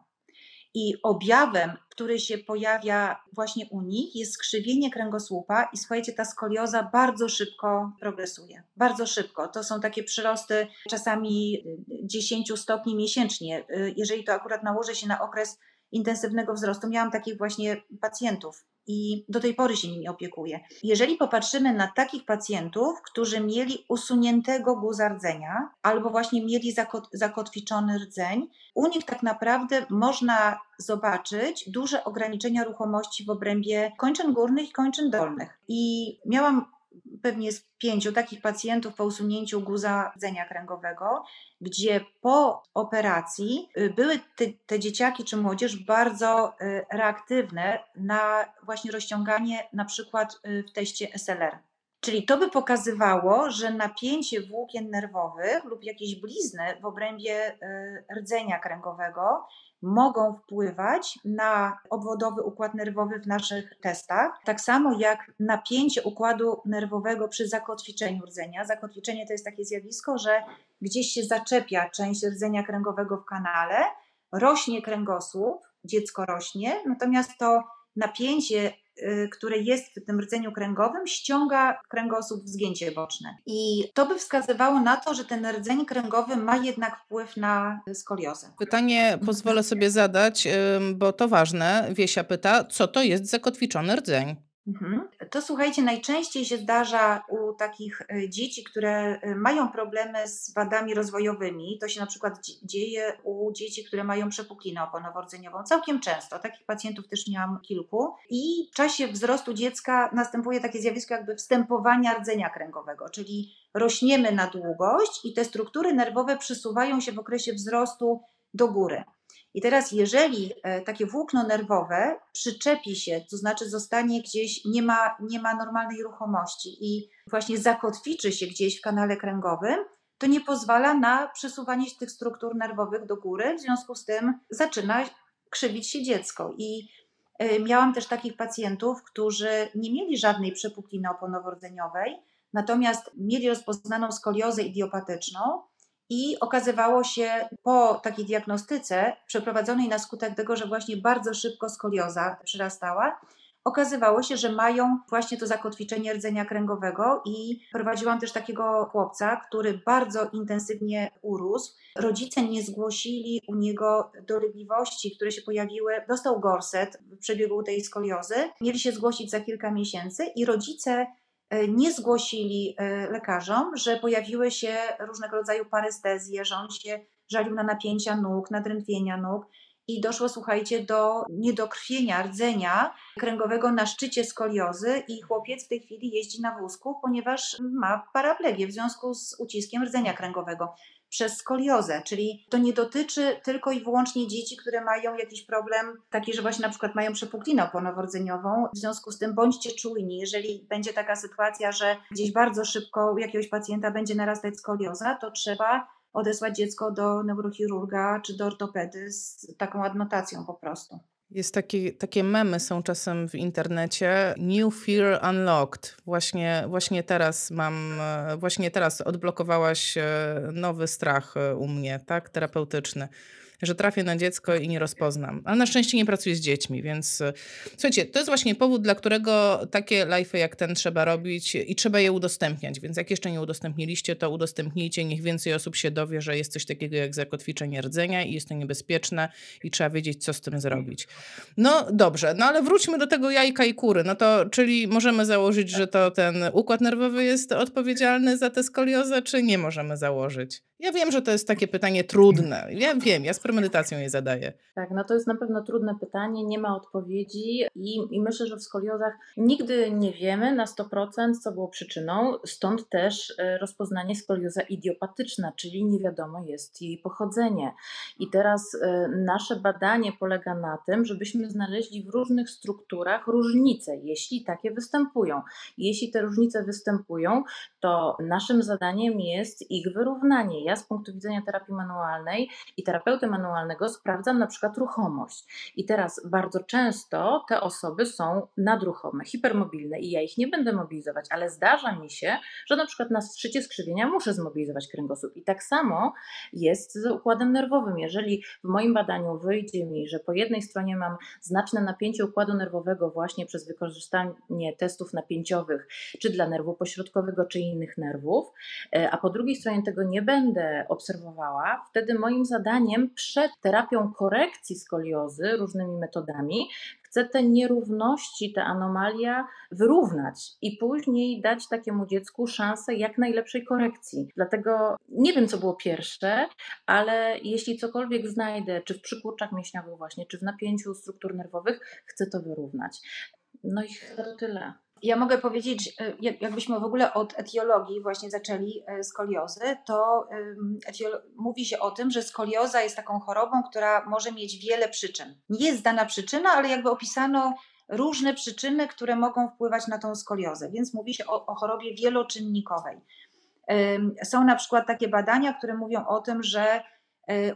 I objawem, który się pojawia właśnie u nich, jest skrzywienie kręgosłupa, i słuchajcie, ta skolioza bardzo szybko progresuje. Bardzo szybko. To są takie przyrosty czasami 10 stopni miesięcznie. Jeżeli to akurat nałoży się na okres intensywnego wzrostu, miałam takich właśnie pacjentów i do tej pory się nimi opiekuję. Jeżeli popatrzymy na takich pacjentów, którzy mieli usuniętego guza rdzenia albo właśnie mieli zakot, zakotwiczony rdzeń, u nich tak naprawdę można zobaczyć duże ograniczenia ruchomości w obrębie kończyn górnych i kończyn dolnych. I miałam pewnie z pięciu takich pacjentów po usunięciu guza rdzenia kręgowego, gdzie po operacji y, były te, te dzieciaki czy młodzież bardzo y, reaktywne na właśnie rozciąganie na przykład y, w teście SLR. Czyli to by pokazywało, że napięcie włókien nerwowych lub jakieś blizny w obrębie rdzenia kręgowego mogą wpływać na obwodowy układ nerwowy w naszych testach, tak samo jak napięcie układu nerwowego przy zakotwiczeniu rdzenia. Zakotwiczenie to jest takie zjawisko, że gdzieś się zaczepia część rdzenia kręgowego w kanale, rośnie kręgosłup, dziecko rośnie, natomiast to napięcie które jest w tym rdzeniu kręgowym, ściąga kręgosłup w zgięcie boczne. I to by wskazywało na to, że ten rdzeń kręgowy ma jednak wpływ na skoliozę. Pytanie pozwolę sobie zadać, bo to ważne. Wiesia pyta, co to jest zakotwiczony rdzeń? Mhm. To słuchajcie, najczęściej się zdarza u takich e, dzieci, które e, mają problemy z wadami rozwojowymi. To się na przykład dzieje u dzieci, które mają przepuklinę oponowo-rdzeniową. Całkiem często. Takich pacjentów też miałam kilku. I w czasie wzrostu dziecka następuje takie zjawisko jakby wstępowania rdzenia kręgowego, czyli rośniemy na długość i te struktury nerwowe przesuwają się w okresie wzrostu do góry. I teraz, jeżeli e, takie włókno nerwowe przyczepi się, to znaczy zostanie gdzieś, nie ma, nie ma normalnej ruchomości i właśnie zakotwiczy się gdzieś w kanale kręgowym, to nie pozwala na przesuwanie się tych struktur nerwowych do góry, w związku z tym zaczyna krzywić się dziecko. I e, miałam też takich pacjentów, którzy nie mieli żadnej przepukliny oponowo-rdzeniowej, natomiast mieli rozpoznaną skoliozę idiopatyczną i okazywało się po takiej diagnostyce, przeprowadzonej na skutek tego, że właśnie bardzo szybko skolioza przyrastała, okazywało się, że mają właśnie to zakotwiczenie rdzenia kręgowego i prowadziłam też takiego chłopca, który bardzo intensywnie urósł. Rodzice nie zgłosili u niego dolegliwości, które się pojawiły. Dostał gorset w przebiegu tej skoliozy. Mieli się zgłosić za kilka miesięcy i rodzice nie zgłosili e, lekarzom, że pojawiły się różnego rodzaju parestezje, że on się żalił na napięcia nóg, na drętwienia nóg i doszło, słuchajcie, do niedokrwienia rdzenia kręgowego na szczycie skoliozy i chłopiec w tej chwili jeździ na wózku, ponieważ ma paraplegię w związku z uciskiem rdzenia kręgowego przez skoliozę, czyli to nie dotyczy tylko i wyłącznie dzieci, które mają jakiś problem taki, że właśnie na przykład mają przepuklinę oponowo-rdzeniową. W związku z tym bądźcie czujni, jeżeli będzie taka sytuacja, że gdzieś bardzo szybko u jakiegoś pacjenta będzie narastać skolioza, to trzeba odesłać dziecko do neurochirurga czy do ortopedy z taką adnotacją po prostu. Jest takie, takie memy są czasem w internecie. New Fear Unlocked. Właśnie, właśnie teraz mam, właśnie teraz odblokowałaś e, nowy strach e, u mnie, tak, terapeutyczny że trafię na dziecko i nie rozpoznam. Ale na szczęście nie pracuję z dziećmi, więc e, słuchajcie, to jest właśnie powód, dla którego takie live'y jak ten trzeba robić i trzeba je udostępniać. Więc jak jeszcze nie udostępniliście, to udostępnijcie, niech więcej osób się dowie, że jest coś takiego jak zakotwiczenie rdzenia i jest to niebezpieczne i trzeba wiedzieć, co z tym zrobić. No dobrze, no ale wróćmy do tego jajka i kury. No to, czyli możemy założyć, że to ten układ nerwowy jest odpowiedzialny za tę skoliozę, czy nie możemy założyć? Ja wiem, że to jest takie pytanie trudne. Ja wiem, ja z premedytacją je zadaję. Tak, no to jest na pewno trudne pytanie, nie ma odpowiedzi i, i myślę, że w skoliozach nigdy nie wiemy na 100%, co było przyczyną, stąd też e, rozpoznanie skolioza idiopatyczna, czyli nie wiadomo jest jej pochodzenie. I teraz e, nasze badanie polega na tym, żebyśmy znaleźli w różnych strukturach różnice, jeśli takie występują. Jeśli te różnice występują, to naszym zadaniem jest ich wyrównanie ja z punktu widzenia terapii manualnej i terapeuty manualnego sprawdzam na przykład ruchomość. I teraz bardzo często te osoby są nadruchome, hipermobilne i ja ich nie będę mobilizować, ale zdarza mi się, że na przykład na szczycie skrzywienia muszę zmobilizować kręgosłup. I tak samo jest z układem nerwowym. Jeżeli w moim badaniu wyjdzie mi, że po jednej stronie mam znaczne napięcie układu nerwowego właśnie przez wykorzystanie testów napięciowych, czy dla nerwu pośrodkowego, czy innych nerwów, e, a po drugiej stronie tego nie będę, będę obserwowała, wtedy moim zadaniem przed terapią korekcji skoliozy różnymi metodami chcę te nierówności, te anomalia wyrównać i później dać takiemu dziecku szansę jak najlepszej korekcji. Dlatego nie wiem, co było pierwsze, ale jeśli cokolwiek znajdę, czy w przykurczach mięśniowych właśnie, czy w napięciu struktur nerwowych, chcę to wyrównać. No i to tyle. Ja mogę powiedzieć, e, jakbyśmy w ogóle od etiologii właśnie zaczęli e, skoliozy, to mówi się o tym, że skolioza jest taką chorobą, która może mieć wiele przyczyn. Nie jest dana przyczyna, ale jakby opisano różne przyczyny, które mogą wpływać na tą skoliozę, więc mówi się o, o chorobie wieloczynnikowej. Są na przykład takie badania, które mówią o tym, że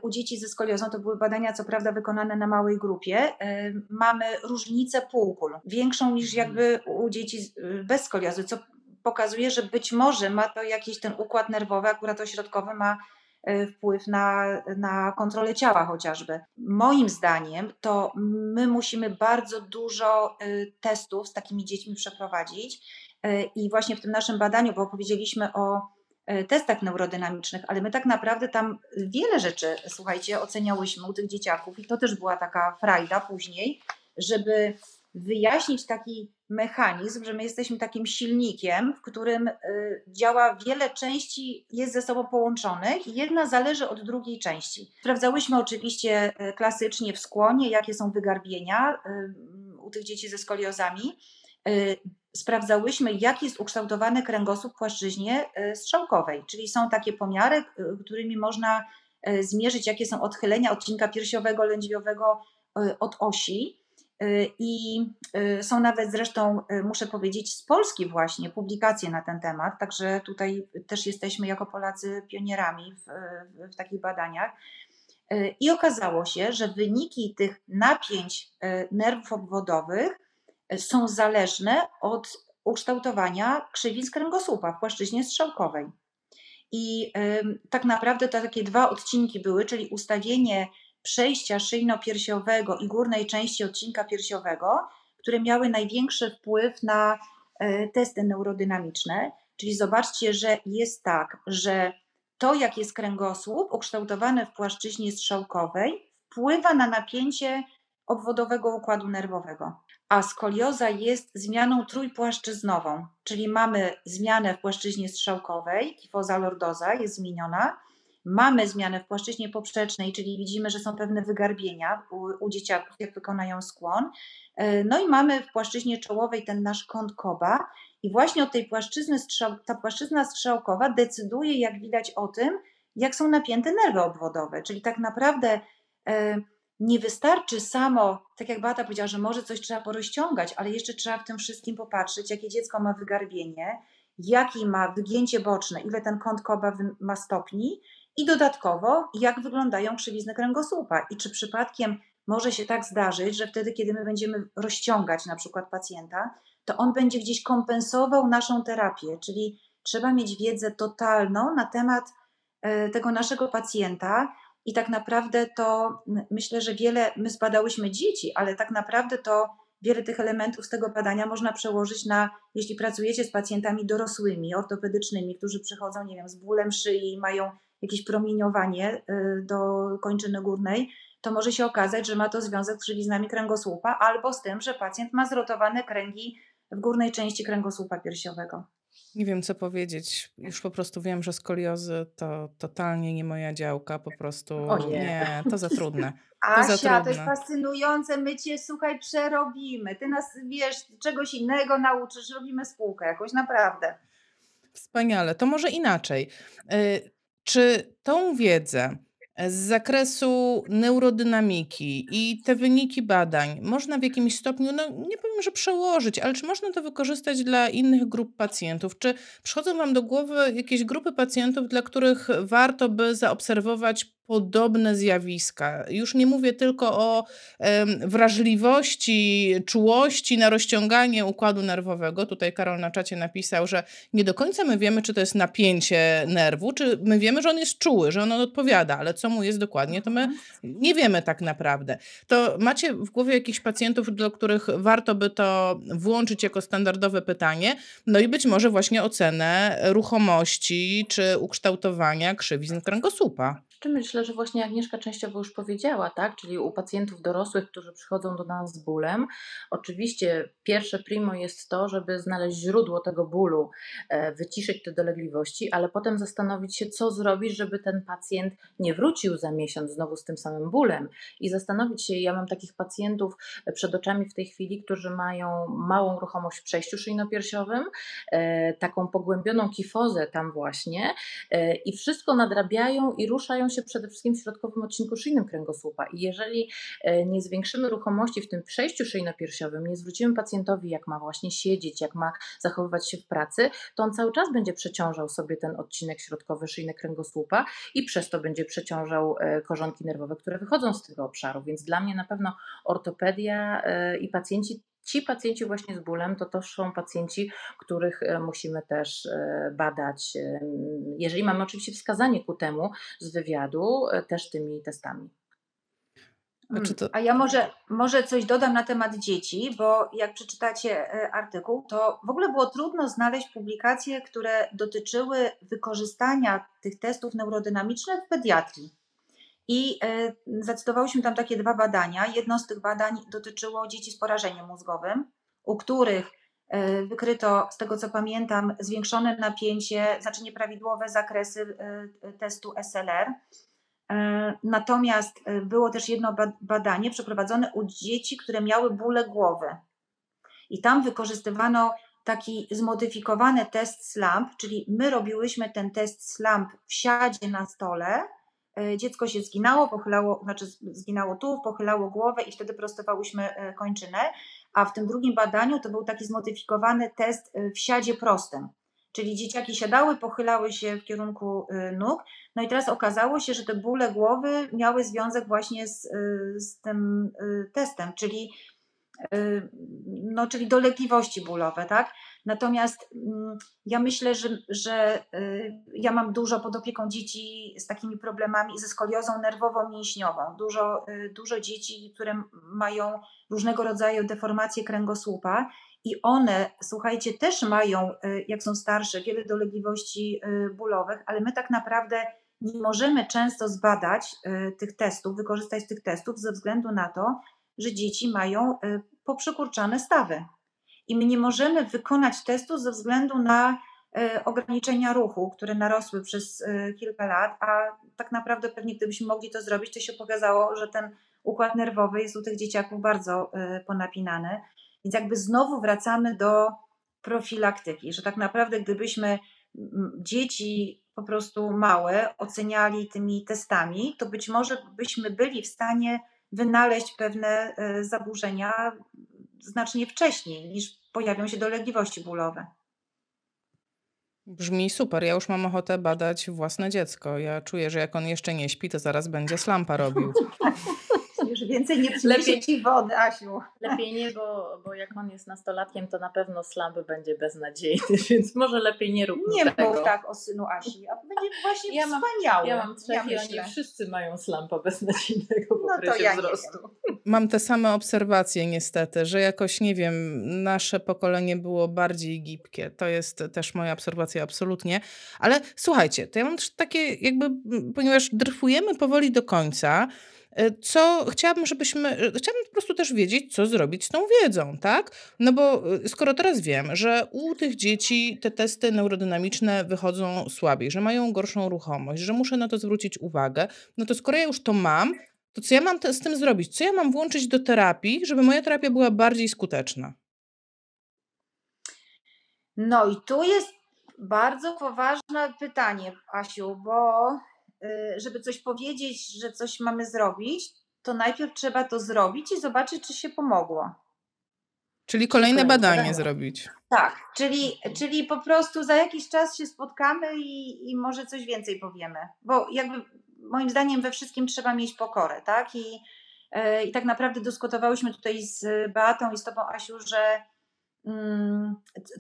u dzieci ze skoliozą to były badania, co prawda, wykonane na małej grupie. E, mamy różnicę półkul, większą niż mhm. jakby u dzieci bez skoliozy, co pokazuje, że być może ma to jakiś ten układ nerwowy, akurat ośrodkowy ma e, wpływ na, na kontrolę ciała chociażby. Moim zdaniem to my musimy bardzo dużo testów z takimi dziećmi przeprowadzić i właśnie w tym naszym badaniu, bo opowiedzieliśmy o E, testach neurodynamicznych, ale my tak naprawdę tam wiele rzeczy, słuchajcie, oceniałyśmy u tych dzieciaków i to też była taka frajda później, żeby wyjaśnić taki mechanizm, że my jesteśmy takim silnikiem, w którym e, działa wiele części, jest ze sobą połączonych i jedna zależy od drugiej części. Sprawdzałyśmy oczywiście e, klasycznie w skłonie, jakie są wygarbienia u tych dzieci ze skoliozami sprawdzałyśmy, jak jest ukształtowany kręgosłup w płaszczyźnie e, strzałkowej, czyli są takie pomiary, e, którymi można zmierzyć, jakie są odchylenia odcinka piersiowego, lędźwiowego od osi. I są nawet zresztą, muszę powiedzieć, z Polski właśnie publikacje na ten temat, także tutaj też jesteśmy jako Polacy pionierami w, w takich badaniach. I okazało się, że wyniki tych napięć nerwów obwodowych są zależne od ukształtowania krzywic kręgosłupa w płaszczyźnie strzałkowej. I tak naprawdę to takie dwa odcinki były, czyli ustawienie przejścia szyjno-piersiowego i górnej części odcinka piersiowego które miały największy wpływ na e, testy neurodynamiczne. Czyli zobaczcie, że jest tak, że to, jak jest kręgosłup ukształtowany w płaszczyźnie strzałkowej, wpływa na napięcie obwodowego układu nerwowego. A skolioza jest zmianą trójpłaszczyznową, czyli mamy zmianę w płaszczyźnie strzałkowej, kifoza lordoza jest zmieniona, mamy zmianę w płaszczyźnie poprzecznej, czyli widzimy, że są pewne wygarbienia u, u dzieciaków, jak wykonają skłon. E, no i mamy w płaszczyźnie czołowej ten nasz kąt Koba. I właśnie od tej płaszczyzny, strzał, ta płaszczyzna strzałkowa decyduje, jak widać o tym, jak są napięte nerwy obwodowe, czyli tak naprawdę e, nie wystarczy samo, tak jak Bata powiedziała, że może coś trzeba porozciągać, ale jeszcze trzeba w tym wszystkim popatrzeć, jakie dziecko ma wygarbienie, jaki ma wygięcie boczne, ile ten kąt Koba ma stopni i dodatkowo, jak wyglądają krzywizny kręgosłupa i czy przypadkiem może się tak zdarzyć, że wtedy, kiedy my będziemy rozciągać na przykład pacjenta, to on będzie gdzieś kompensował naszą terapię, czyli trzeba mieć wiedzę totalną na temat e, tego naszego pacjenta. I tak naprawdę to myślę, że wiele, my zbadałyśmy dzieci, ale tak naprawdę to wiele tych elementów z tego badania można przełożyć na, jeśli pracujecie z pacjentami dorosłymi, ortopedycznymi, którzy przychodzą, nie wiem, z bólem szyi, mają jakieś promieniowanie y, do kończyny górnej, to może się okazać, że ma to związek z krzywiznami kręgosłupa albo z tym, że pacjent ma zrotowane kręgi w górnej części kręgosłupa piersiowego. Nie wiem, co powiedzieć. Już po prostu wiem, że skoliozy to totalnie nie moja działka. Po prostu O nie. nie, to za trudne. Asia, za to jest trudne. fascynujące, my cię, słuchaj, przerobimy. Ty nas, wiesz, czegoś innego nauczysz, robimy spółkę jakoś, naprawdę. Wspaniale. To może inaczej. Y, Czy tą wiedzę z zakresu neurodynamiki i te wyniki badań można w jakimś stopniu, no nie powiem, że przełożyć, ale czy można to wykorzystać dla innych grup pacjentów? Czy przychodzą Wam do głowy jakieś grupy pacjentów, dla których warto by zaobserwować podobne zjawiska? Już nie mówię tylko o em, wrażliwości, czułości na rozciąganie układu nerwowego. Tutaj Karol na czacie napisał, że nie do końca my wiemy, czy to jest napięcie nerwu, czy my wiemy, że on jest czuły, że on odpowiada, ale co mu jest dokładnie, to my nie wiemy tak naprawdę. To macie w głowie jakichś pacjentów, do których warto by to włączyć jako standardowe pytanie, no i być może właśnie ocenę ruchomości czy ukształtowania krzywizn kręgosłupa. Czy myślę, że właśnie Agnieszka częściowo już powiedziała, tak? Czyli u pacjentów dorosłych, którzy przychodzą do nas z bólem, oczywiście pierwsze primo jest to, żeby znaleźć źródło tego bólu, e, wyciszyć te dolegliwości, ale potem zastanowić się, co zrobić, żeby ten pacjent nie wrócił za miesiąc znowu z tym samym bólem i zastanowić się, ja mam takich pacjentów przed oczami w tej chwili, którzy mają małą ruchomość w przejściu szyjno-piersiowym, e, taką pogłębioną kifozę tam właśnie e, i wszystko nadrabiają i ruszają się przede wszystkim w środkowym odcinku szyjnym kręgosłupa. I jeżeli e, nie zwiększymy ruchomości w tym przejściu szyjno-piersiowym, nie zwrócimy pacjentowi, jak ma właśnie siedzieć, jak ma zachowywać się w pracy, to on cały czas będzie przeciążał sobie ten odcinek środkowy szyjny kręgosłupa i przez to będzie przeciążał e, korzonki nerwowe, które wychodzą z tego obszaru. Więc dla mnie na pewno ortopedia e, i pacjenci ci pacjenci właśnie z bólem, to to są pacjenci, których e, musimy też e, badać, e, jeżeli mamy oczywiście wskazanie ku temu z wywiadu, też tymi testami. A, czy to... A ja może, może coś dodam na temat dzieci, bo jak przeczytacie artykuł, to w ogóle było trudno znaleźć publikacje, które dotyczyły wykorzystania tych testów neurodynamicznych w pediatrii. I e, zacytowałyśmy tam takie dwa badania. Jedno z tych badań dotyczyło dzieci z porażeniem mózgowym, u których e, wykryto, z tego co pamiętam, zwiększone napięcie, znaczy nieprawidłowe zakresy e, testu SLR. Natomiast było też jedno badanie przeprowadzone u dzieci, które miały bóle głowy. I tam wykorzystywano taki zmodyfikowany test SLAMP, czyli my robiłyśmy ten test SLAMP w siadzie na stole dziecko się zginało, pochylało, znaczy zginało tułów, pochylało głowę i wtedy prostowałyśmy e, kończynę, a w tym drugim badaniu to był taki zmodyfikowany test e, w siadzie prostym. Czyli dzieciaki siadały, pochylały się w kierunku nóg. No i teraz okazało się, że te bóle głowy miały związek właśnie z, z tym testem, czyli no, czyli dolegliwości bólowe, tak? Natomiast mm, ja myślę, że, że ja mam dużo pod opieką dzieci z takimi problemami, ze skoliozą nerwowo-mięśniową. Dużo, dużo dzieci, które mają różnego rodzaju deformacje kręgosłupa i one, słuchajcie, też mają, jak są starsze, wiele dolegliwości bólowych, ale my tak naprawdę nie możemy często zbadać tych testów, wykorzystać tych testów ze względu na to, że dzieci mają poprzekurczane stawy. I my nie możemy wykonać testu ze względu na e, ograniczenia ruchu, które narosły przez e, kilka lat, a tak naprawdę pewnie gdybyśmy mogli to zrobić, to się pokazało, że ten układ nerwowy jest u tych dzieciaków bardzo ponapinany. Więc jakby znowu wracamy do profilaktyki, że tak naprawdę gdybyśmy dzieci po prostu małe oceniali tymi testami, to być może byśmy byli w stanie wynaleźć pewne zaburzenia znacznie wcześniej niż pojawią się dolegliwości bólowe. Brzmi super. Ja już mam ochotę badać własne dziecko. Ja czuję, że jak on jeszcze nie śpi, to zaraz będzie slampa robił. Już więcej nie przyniesie ci wody, Asiu. Lepiej nie, bo, bo jak on jest nastolatkiem, to na pewno slampy będzie beznadziejny, więc może lepiej nie rób Nie tego. mów tak o synu Asi, a będzie właśnie ja wspaniały. ja mam trzech ja i oni wszyscy mają slampa beznadziejnego w no to ja wzrostu. Mam te same obserwacje niestety, że jakoś, nie wiem, nasze pokolenie było bardziej gibkie. To jest też moja obserwacja absolutnie. Ale słuchajcie, to ja mam też takie jakby, ponieważ dryfujemy powoli do końca, co chciałabym, żebyśmy, e, chciałabym po prostu też wiedzieć, co zrobić z tą wiedzą, tak? No bo e, skoro teraz wiem, że u tych dzieci te testy neurodynamiczne wychodzą słabiej, że mają gorszą ruchomość, że muszę na to zwrócić uwagę, no to skoro ja już to mam, to co ja mam z tym zrobić? Co ja mam włączyć do terapii, żeby moja terapia była bardziej skuteczna? No i tu jest bardzo poważne pytanie, Asiu, bo żeby coś powiedzieć, że coś mamy zrobić, to najpierw trzeba to zrobić i zobaczyć, czy się pomogło. Czyli kolejne badanie zrobić. Tak, czyli, czyli po prostu za jakiś czas się spotkamy i, i może coś więcej powiemy. Bo jakby moim zdaniem we wszystkim trzeba mieć pokorę, tak? I, yy, i tak naprawdę dyskutowałyśmy tutaj z Beatą i z Tobą, Asiu, że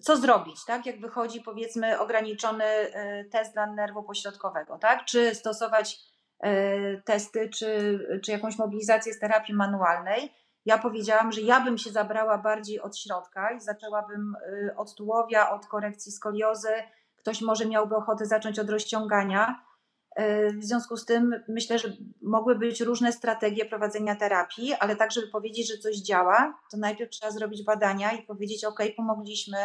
co zrobić, tak? Jak wychodzi powiedzmy ograniczony e, test dla nerwu pośrodkowego, tak? Czy stosować e, testy, czy, czy jakąś mobilizację z terapii manualnej. Ja powiedziałam, że ja bym się zabrała bardziej od środka i zaczęłabym e, od tułowia, od korekcji skoliozy. Ktoś może miałby ochotę zacząć od rozciągania w związku z tym myślę, że mogły być różne strategie prowadzenia terapii, ale tak, żeby powiedzieć, że coś działa, to najpierw trzeba zrobić badania i powiedzieć, OK, pomogliśmy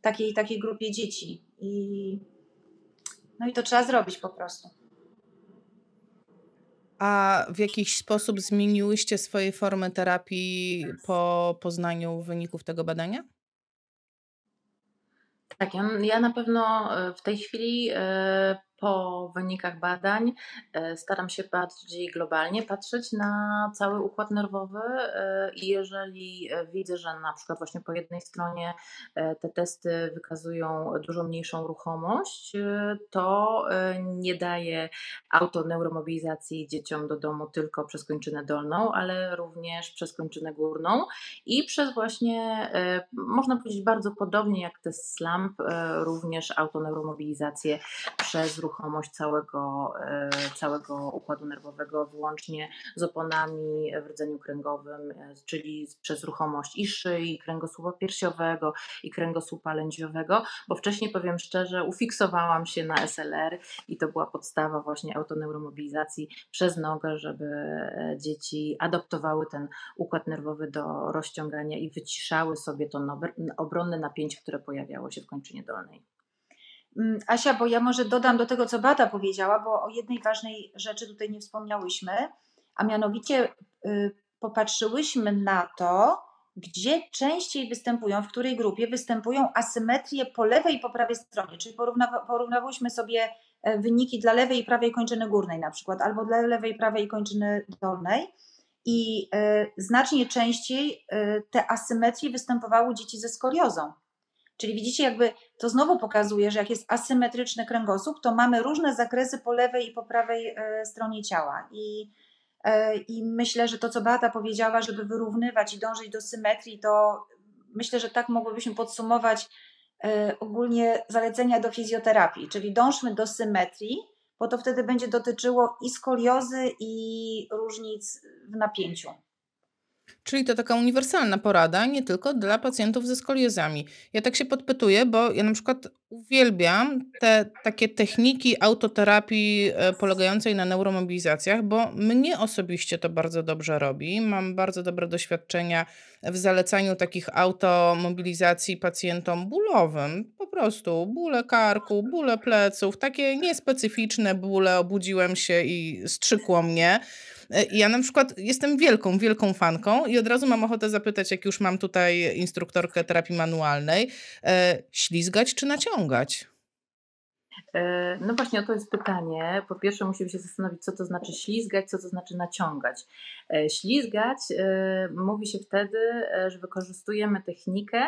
takiej takiej grupie dzieci. I, no i to trzeba zrobić po prostu. A w jakiś sposób zmieniłyście swoje formy terapii po poznaniu wyników tego badania? Tak, ja, ja na pewno e, w tej chwili e, po wynikach badań e, staram się bardziej globalnie patrzeć na cały układ nerwowy e, i jeżeli e, widzę, że na przykład właśnie po jednej stronie te testy wykazują dużo mniejszą ruchomość, to nie daję autoneuromobilizacji dzieciom do domu tylko przez kończynę dolną, ale również przez kończynę górną i przez właśnie, można powiedzieć bardzo podobnie jak test SLAMP, również autoneuromobilizację przez ruchomość całego, e, całego układu nerwowego, wyłącznie z oponami w rdzeniu kręgowym, e, czyli przez ruchomość i szyi, kręgosłupa piersiowego i kręgosłupa lędźwiowego, bo wcześniej powiem szczerze, ufiksowałam się na SLR i to była podstawa właśnie autoneuromobilizacji przez nogę, żeby e, dzieci adoptowały ten układ nerwowy do rozciągania i wyciszały sobie to obronne napięcie, które pojawiało się w kończynie dolnej. Mm, Asia, bo ja może dodam do tego, co Bata powiedziała, bo o jednej ważnej rzeczy tutaj nie wspomniałyśmy, a mianowicie y, popatrzyłyśmy na to, gdzie częściej występują, w której grupie występują asymetrie po lewej i po prawej stronie, czyli porównałyśmy sobie e, wyniki dla lewej i prawej kończyny górnej na przykład, albo dla lewej i prawej kończyny dolnej i y, znacznie częściej y, te asymetrie występowały u dzieci ze skoliozą. Czyli widzicie, jakby to znowu pokazuje, że jak jest asymetryczny kręgosłup, to mamy różne zakresy po lewej i po prawej e, stronie ciała. I, I myślę, że to, co Beata powiedziała, żeby wyrównywać i dążyć do symetrii, to myślę, że tak mogłybyśmy podsumować ogólnie zalecenia do fizjoterapii, czyli dążmy do symetrii, bo to wtedy będzie dotyczyło i skoliozy, i różnic w napięciu. Czyli to taka uniwersalna porada, nie tylko dla pacjentów ze skoliozami. Ja tak się podpytuję, bo ja na przykład uwielbiam te takie techniki autoterapii e, polegającej na neuromobilizacjach, bo mnie osobiście to bardzo dobrze robi. Mam bardzo dobre doświadczenia w zalecaniu takich automobilizacji pacjentom bólowym. Po prostu bóle karku, bóle pleców, takie niespecyficzne bóle. Obudziłem się i strzykło mnie. E, ja na przykład jestem wielką, wielką fanką i od razu mam ochotę zapytać, jak już mam tutaj instruktorkę terapii manualnej, e, ślizgać czy naciągać? E, no właśnie, to jest pytanie. Po pierwsze, musimy się zastanowić, co to znaczy ślizgać, co to znaczy naciągać. Ślizgać mówi się wtedy, że wykorzystujemy technikę,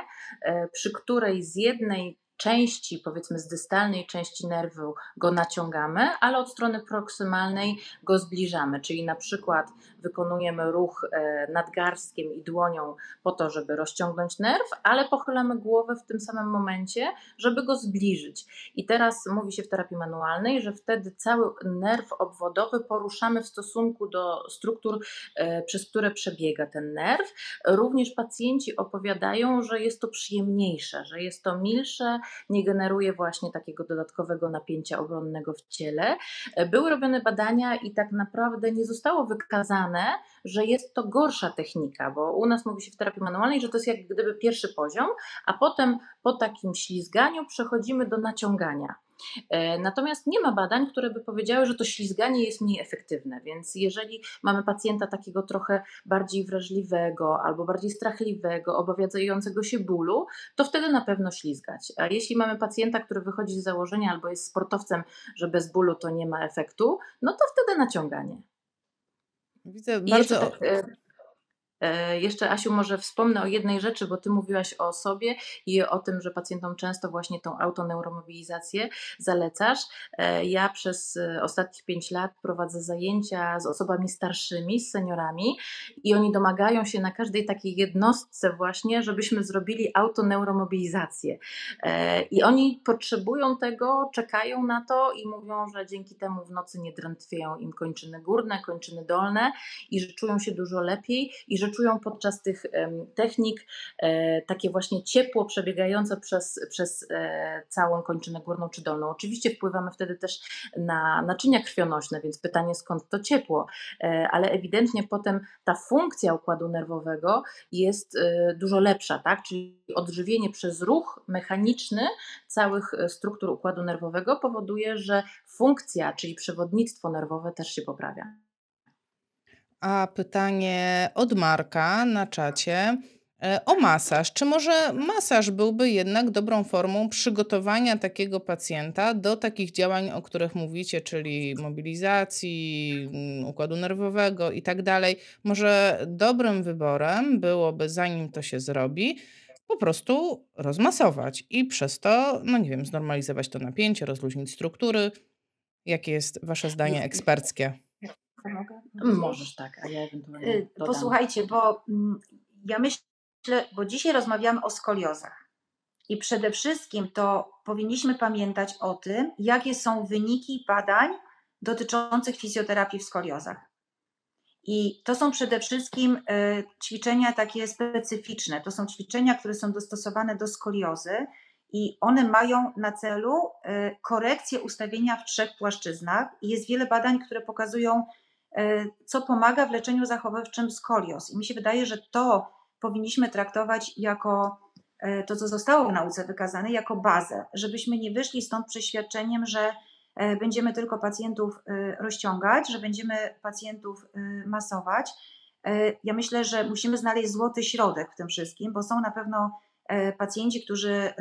przy której z jednej części, powiedzmy z dystalnej części nerwu go naciągamy, ale od strony proksymalnej go zbliżamy, czyli na przykład wykonujemy ruch e, nadgarstkiem i dłonią po to, żeby rozciągnąć nerw, ale pochylamy głowę w tym samym momencie, żeby go zbliżyć. I teraz mówi się w terapii manualnej, że wtedy cały nerw obwodowy poruszamy w stosunku do struktur, e, przez które przebiega ten nerw. Również pacjenci opowiadają, że jest to przyjemniejsze, że jest to milsze, nie generuje właśnie takiego dodatkowego napięcia obronnego w ciele. E, były robione badania i tak naprawdę nie zostało wykazane, że jest to gorsza technika, bo u nas mówi się w terapii manualnej, że to jest jak gdyby pierwszy poziom, a potem po takim ślizganiu przechodzimy do naciągania. E, natomiast nie ma badań, które by powiedziały, że to ślizganie jest mniej efektywne, więc jeżeli mamy pacjenta takiego trochę bardziej wrażliwego albo bardziej strachliwego, obawiającego się bólu, to wtedy na pewno ślizgać. A jeśli mamy pacjenta, który wychodzi z założenia albo jest sportowcem, że bez bólu to nie ma efektu, no to wtedy naciąganie. Widzę bardzo. Tak, E, jeszcze Asiu, może wspomnę o jednej rzeczy, bo Ty mówiłaś o sobie i o tym, że pacjentom często właśnie tą autoneuromobilizację zalecasz. E, ja przez e, ostatnich 5 lat prowadzę zajęcia z osobami starszymi, z seniorami i oni domagają się na każdej takiej jednostce właśnie, żebyśmy zrobili autoneuromobilizację. I oni potrzebują tego, czekają na to i mówią, że dzięki temu w nocy nie drętwieją im kończyny górne, kończyny dolne i że czują się dużo lepiej i że czują podczas tych technik e, takie właśnie ciepło przebiegające przez, przez e, całą kończynę górną czy dolną. Oczywiście wpływamy wtedy też na naczynia krwionośne, więc pytanie skąd to ciepło, e, ale ewidentnie potem ta funkcja układu nerwowego jest dużo lepsza, tak? Czyli odżywienie przez ruch mechaniczny całych struktur układu nerwowego powoduje, że funkcja, czyli przewodnictwo nerwowe też się poprawia. A pytanie od Marka na czacie e, o masaż. Czy może masaż byłby jednak dobrą formą przygotowania takiego pacjenta do takich działań, o których mówicie, czyli mobilizacji, mm, układu nerwowego i tak dalej? Może dobrym wyborem byłoby, zanim to się zrobi, po prostu rozmasować i przez to, no nie wiem, znormalizować to napięcie, rozluźnić struktury. Jakie jest Wasze zdanie eksperckie? Mogę? Możesz tak, a ja ewentualnie y, dodam. Posłuchajcie, bo mm, ja myślę, bo dzisiaj rozmawiamy o skoliozach. I przede wszystkim to powinniśmy pamiętać o tym, jakie są wyniki badań dotyczących fizjoterapii w skoliozach. I to są przede wszystkim y, ćwiczenia takie specyficzne. To są ćwiczenia, które są dostosowane do skoliozy i one mają na celu y, korekcję ustawienia w trzech płaszczyznach. I jest wiele badań, które pokazują co pomaga w leczeniu zachowawczym skolios. I mi się wydaje, że to powinniśmy traktować jako e, to, co zostało w nauce wykazane, jako bazę, żebyśmy nie wyszli stąd przeświadczeniem, że e, będziemy tylko pacjentów rozciągać, że będziemy pacjentów masować. Ja myślę, że musimy znaleźć złoty środek w tym wszystkim, bo są na pewno E, pacjenci, którzy e,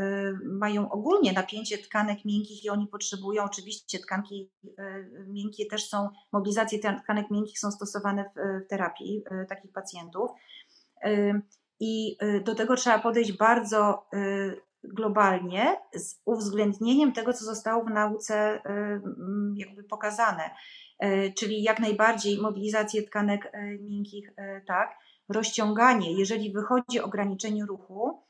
mają ogólnie napięcie tkanek miękkich i oni potrzebują, oczywiście tkanki e, miękkie też są, mobilizacje tkanek miękkich są stosowane w terapii takich pacjentów. I do tego trzeba podejść bardzo globalnie z uwzględnieniem tego, co zostało w nauce jakby pokazane. Czyli jak najbardziej mobilizację tkanek miękkich, tak, rozciąganie, jeżeli wychodzi ograniczenie ruchu.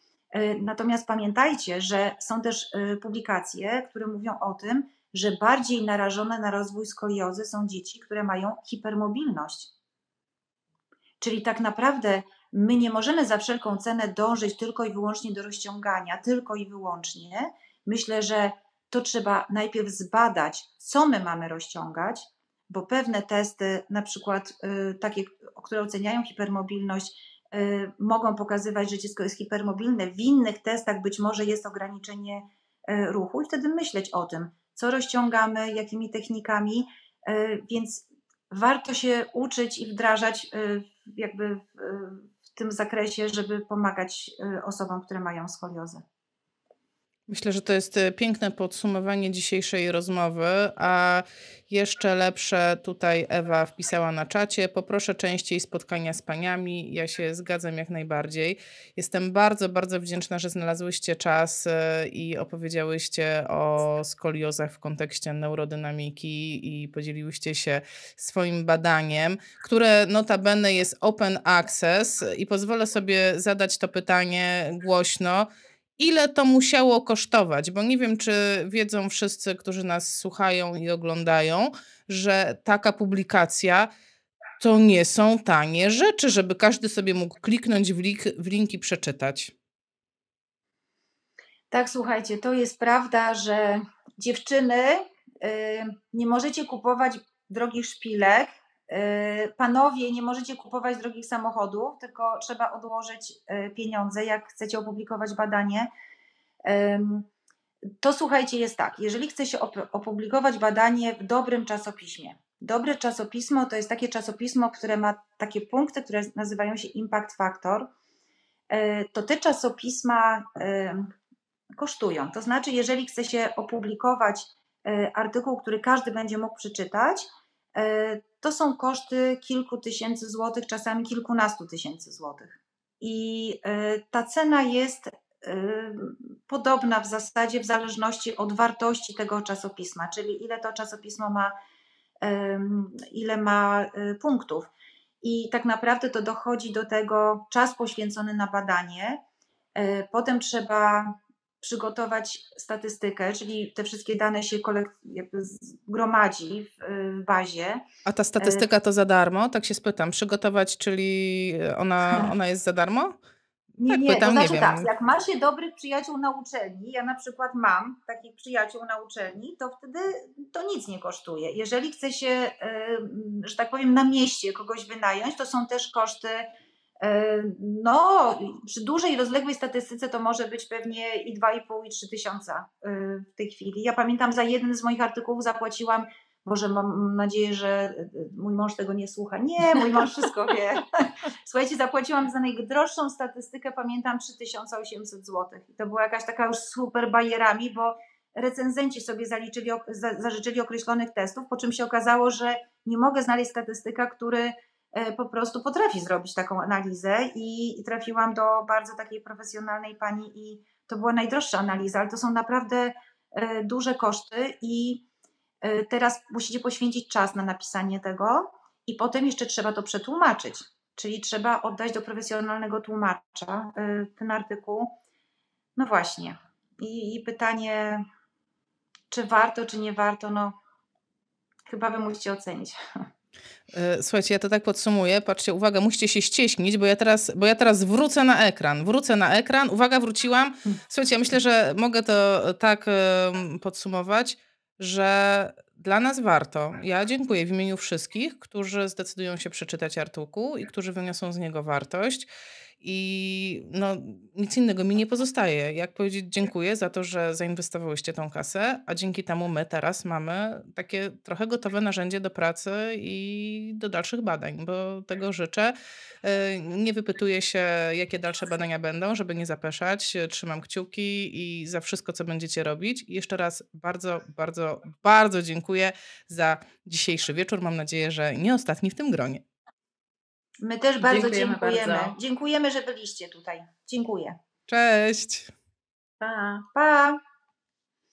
Natomiast pamiętajcie, że są też publikacje, które mówią o tym, że bardziej narażone na rozwój skoliozy są dzieci, które mają hipermobilność. Czyli tak naprawdę my nie możemy za wszelką cenę dążyć tylko i wyłącznie do rozciągania, tylko i wyłącznie. Myślę, że to trzeba najpierw zbadać, co my mamy rozciągać, bo pewne testy, na przykład y, takie, które oceniają hipermobilność, mogą pokazywać, że dziecko jest hipermobilne. W innych testach być może jest ograniczenie y, ruchu i wtedy myśleć o tym, co rozciągamy, jakimi technikami, więc warto się uczyć i wdrażać jakby w tym zakresie, żeby pomagać osobom, które mają skoliozę. Myślę, że to jest e, piękne podsumowanie dzisiejszej rozmowy, a jeszcze lepsze tutaj Ewa wpisała na czacie. Poproszę częściej spotkania z paniami. Ja się zgadzam jak najbardziej. Jestem bardzo, bardzo wdzięczna, że znalazłyście czas e, i opowiedziałyście o skoliozach w kontekście neurodynamiki i podzieliłyście się swoim badaniem, które notabene jest open access i pozwolę sobie zadać to pytanie głośno ile to musiało kosztować, bo nie wiem, czy wiedzą wszyscy, którzy nas słuchają i oglądają, że taka publikacja to nie są tanie rzeczy, żeby każdy sobie mógł kliknąć w link, w link i przeczytać. Tak, słuchajcie, to jest prawda, że dziewczyny yy, nie możecie kupować drogich szpilek, panowie, nie możecie kupować drogich samochodów, tylko trzeba odłożyć e, pieniądze, jak chcecie opublikować badanie. To słuchajcie, jest tak, jeżeli chce się opublikować badanie w dobrym czasopiśmie, dobre czasopismo to jest takie czasopismo, które ma takie punkty, które nazywają się impact factor, e, to te czasopisma kosztują. To znaczy, jeżeli chce się opublikować artykuł, który każdy będzie mógł przeczytać, to są koszty kilku tysięcy złotych, czasami kilkunastu tysięcy złotych. I e, ta cena jest e, podobna w zasadzie w zależności od wartości tego czasopisma, czyli ile to czasopismo ma, ile ma e, punktów. I tak naprawdę to dochodzi do tego czas poświęcony na badanie. Potem trzeba przygotować statystykę, czyli te wszystkie dane się jakby gromadzi w, w bazie. A ta statystyka to za darmo? Tak się spytam. Przygotować, czyli ona, ona jest za darmo? Nie, tak, nie, pytam, to znaczy nie tak, jak ma się dobrych przyjaciół na uczelni, ja na przykład mam takich przyjaciół na uczelni, to wtedy to nic nie kosztuje. Jeżeli chce się, że tak powiem, na mieście kogoś wynająć, to są też koszty E, no, przy dużej, rozległej statystyce to może być pewnie i 2,5 i 3 tysiąca e, w tej chwili. Ja pamiętam, za jeden z moich artykułów zapłaciłam, Boże, mam nadzieję, że e, mój mąż tego nie słucha. Nie, mój mąż wszystko wie. Słuchajcie, zapłaciłam za najdroższą statystykę, pamiętam, 3800 zł. I to była jakaś taka już super bajerami, bo recenzenci sobie zaliczyli, zażyczyli określonych testów, po czym się okazało, że nie mogę znaleźć statystyka, który E, po prostu potrafi zrobić taką analizę i, i trafiłam do bardzo takiej profesjonalnej pani i to była najdroższa analiza, ale to są naprawdę e, duże koszty i e, teraz musicie poświęcić czas na napisanie tego i potem jeszcze trzeba to przetłumaczyć, czyli trzeba oddać do profesjonalnego tłumacza ten artykuł. No właśnie. I, i pytanie, czy warto, czy nie warto, no chyba wy musicie ocenić. E, słuchajcie, ja to tak podsumuję. Patrzcie, uwaga, musicie się ścieśnić, bo ja teraz, bo ja teraz wrócę na ekran. Wrócę na ekran. Uwaga, wróciłam. Słuchajcie, ja myślę, że mogę to tak podsumować, że dla nas warto. Ja dziękuję w imieniu wszystkich, którzy zdecydują się przeczytać artykuł i którzy wyniosą z niego wartość. I no, nic innego mi nie pozostaje. Jak powiedzieć dziękuję za to, że zainwestowałyście tą kasę, a dzięki temu my teraz mamy takie trochę gotowe narzędzie do pracy i do dalszych badań, bo tego życzę. E, nie wypytuję się, jakie dalsze badania będą, żeby nie zapeszać. Trzymam kciuki i za wszystko, co będziecie robić. I jeszcze raz bardzo, bardzo, bardzo dziękuję za dzisiejszy wieczór. Mam nadzieję, że nie ostatni w tym gronie. My też bardzo dziękujemy. Dziękujemy, bardzo. dziękujemy że byliście tutaj. Dziękuję. Cześć. Pa! Pa!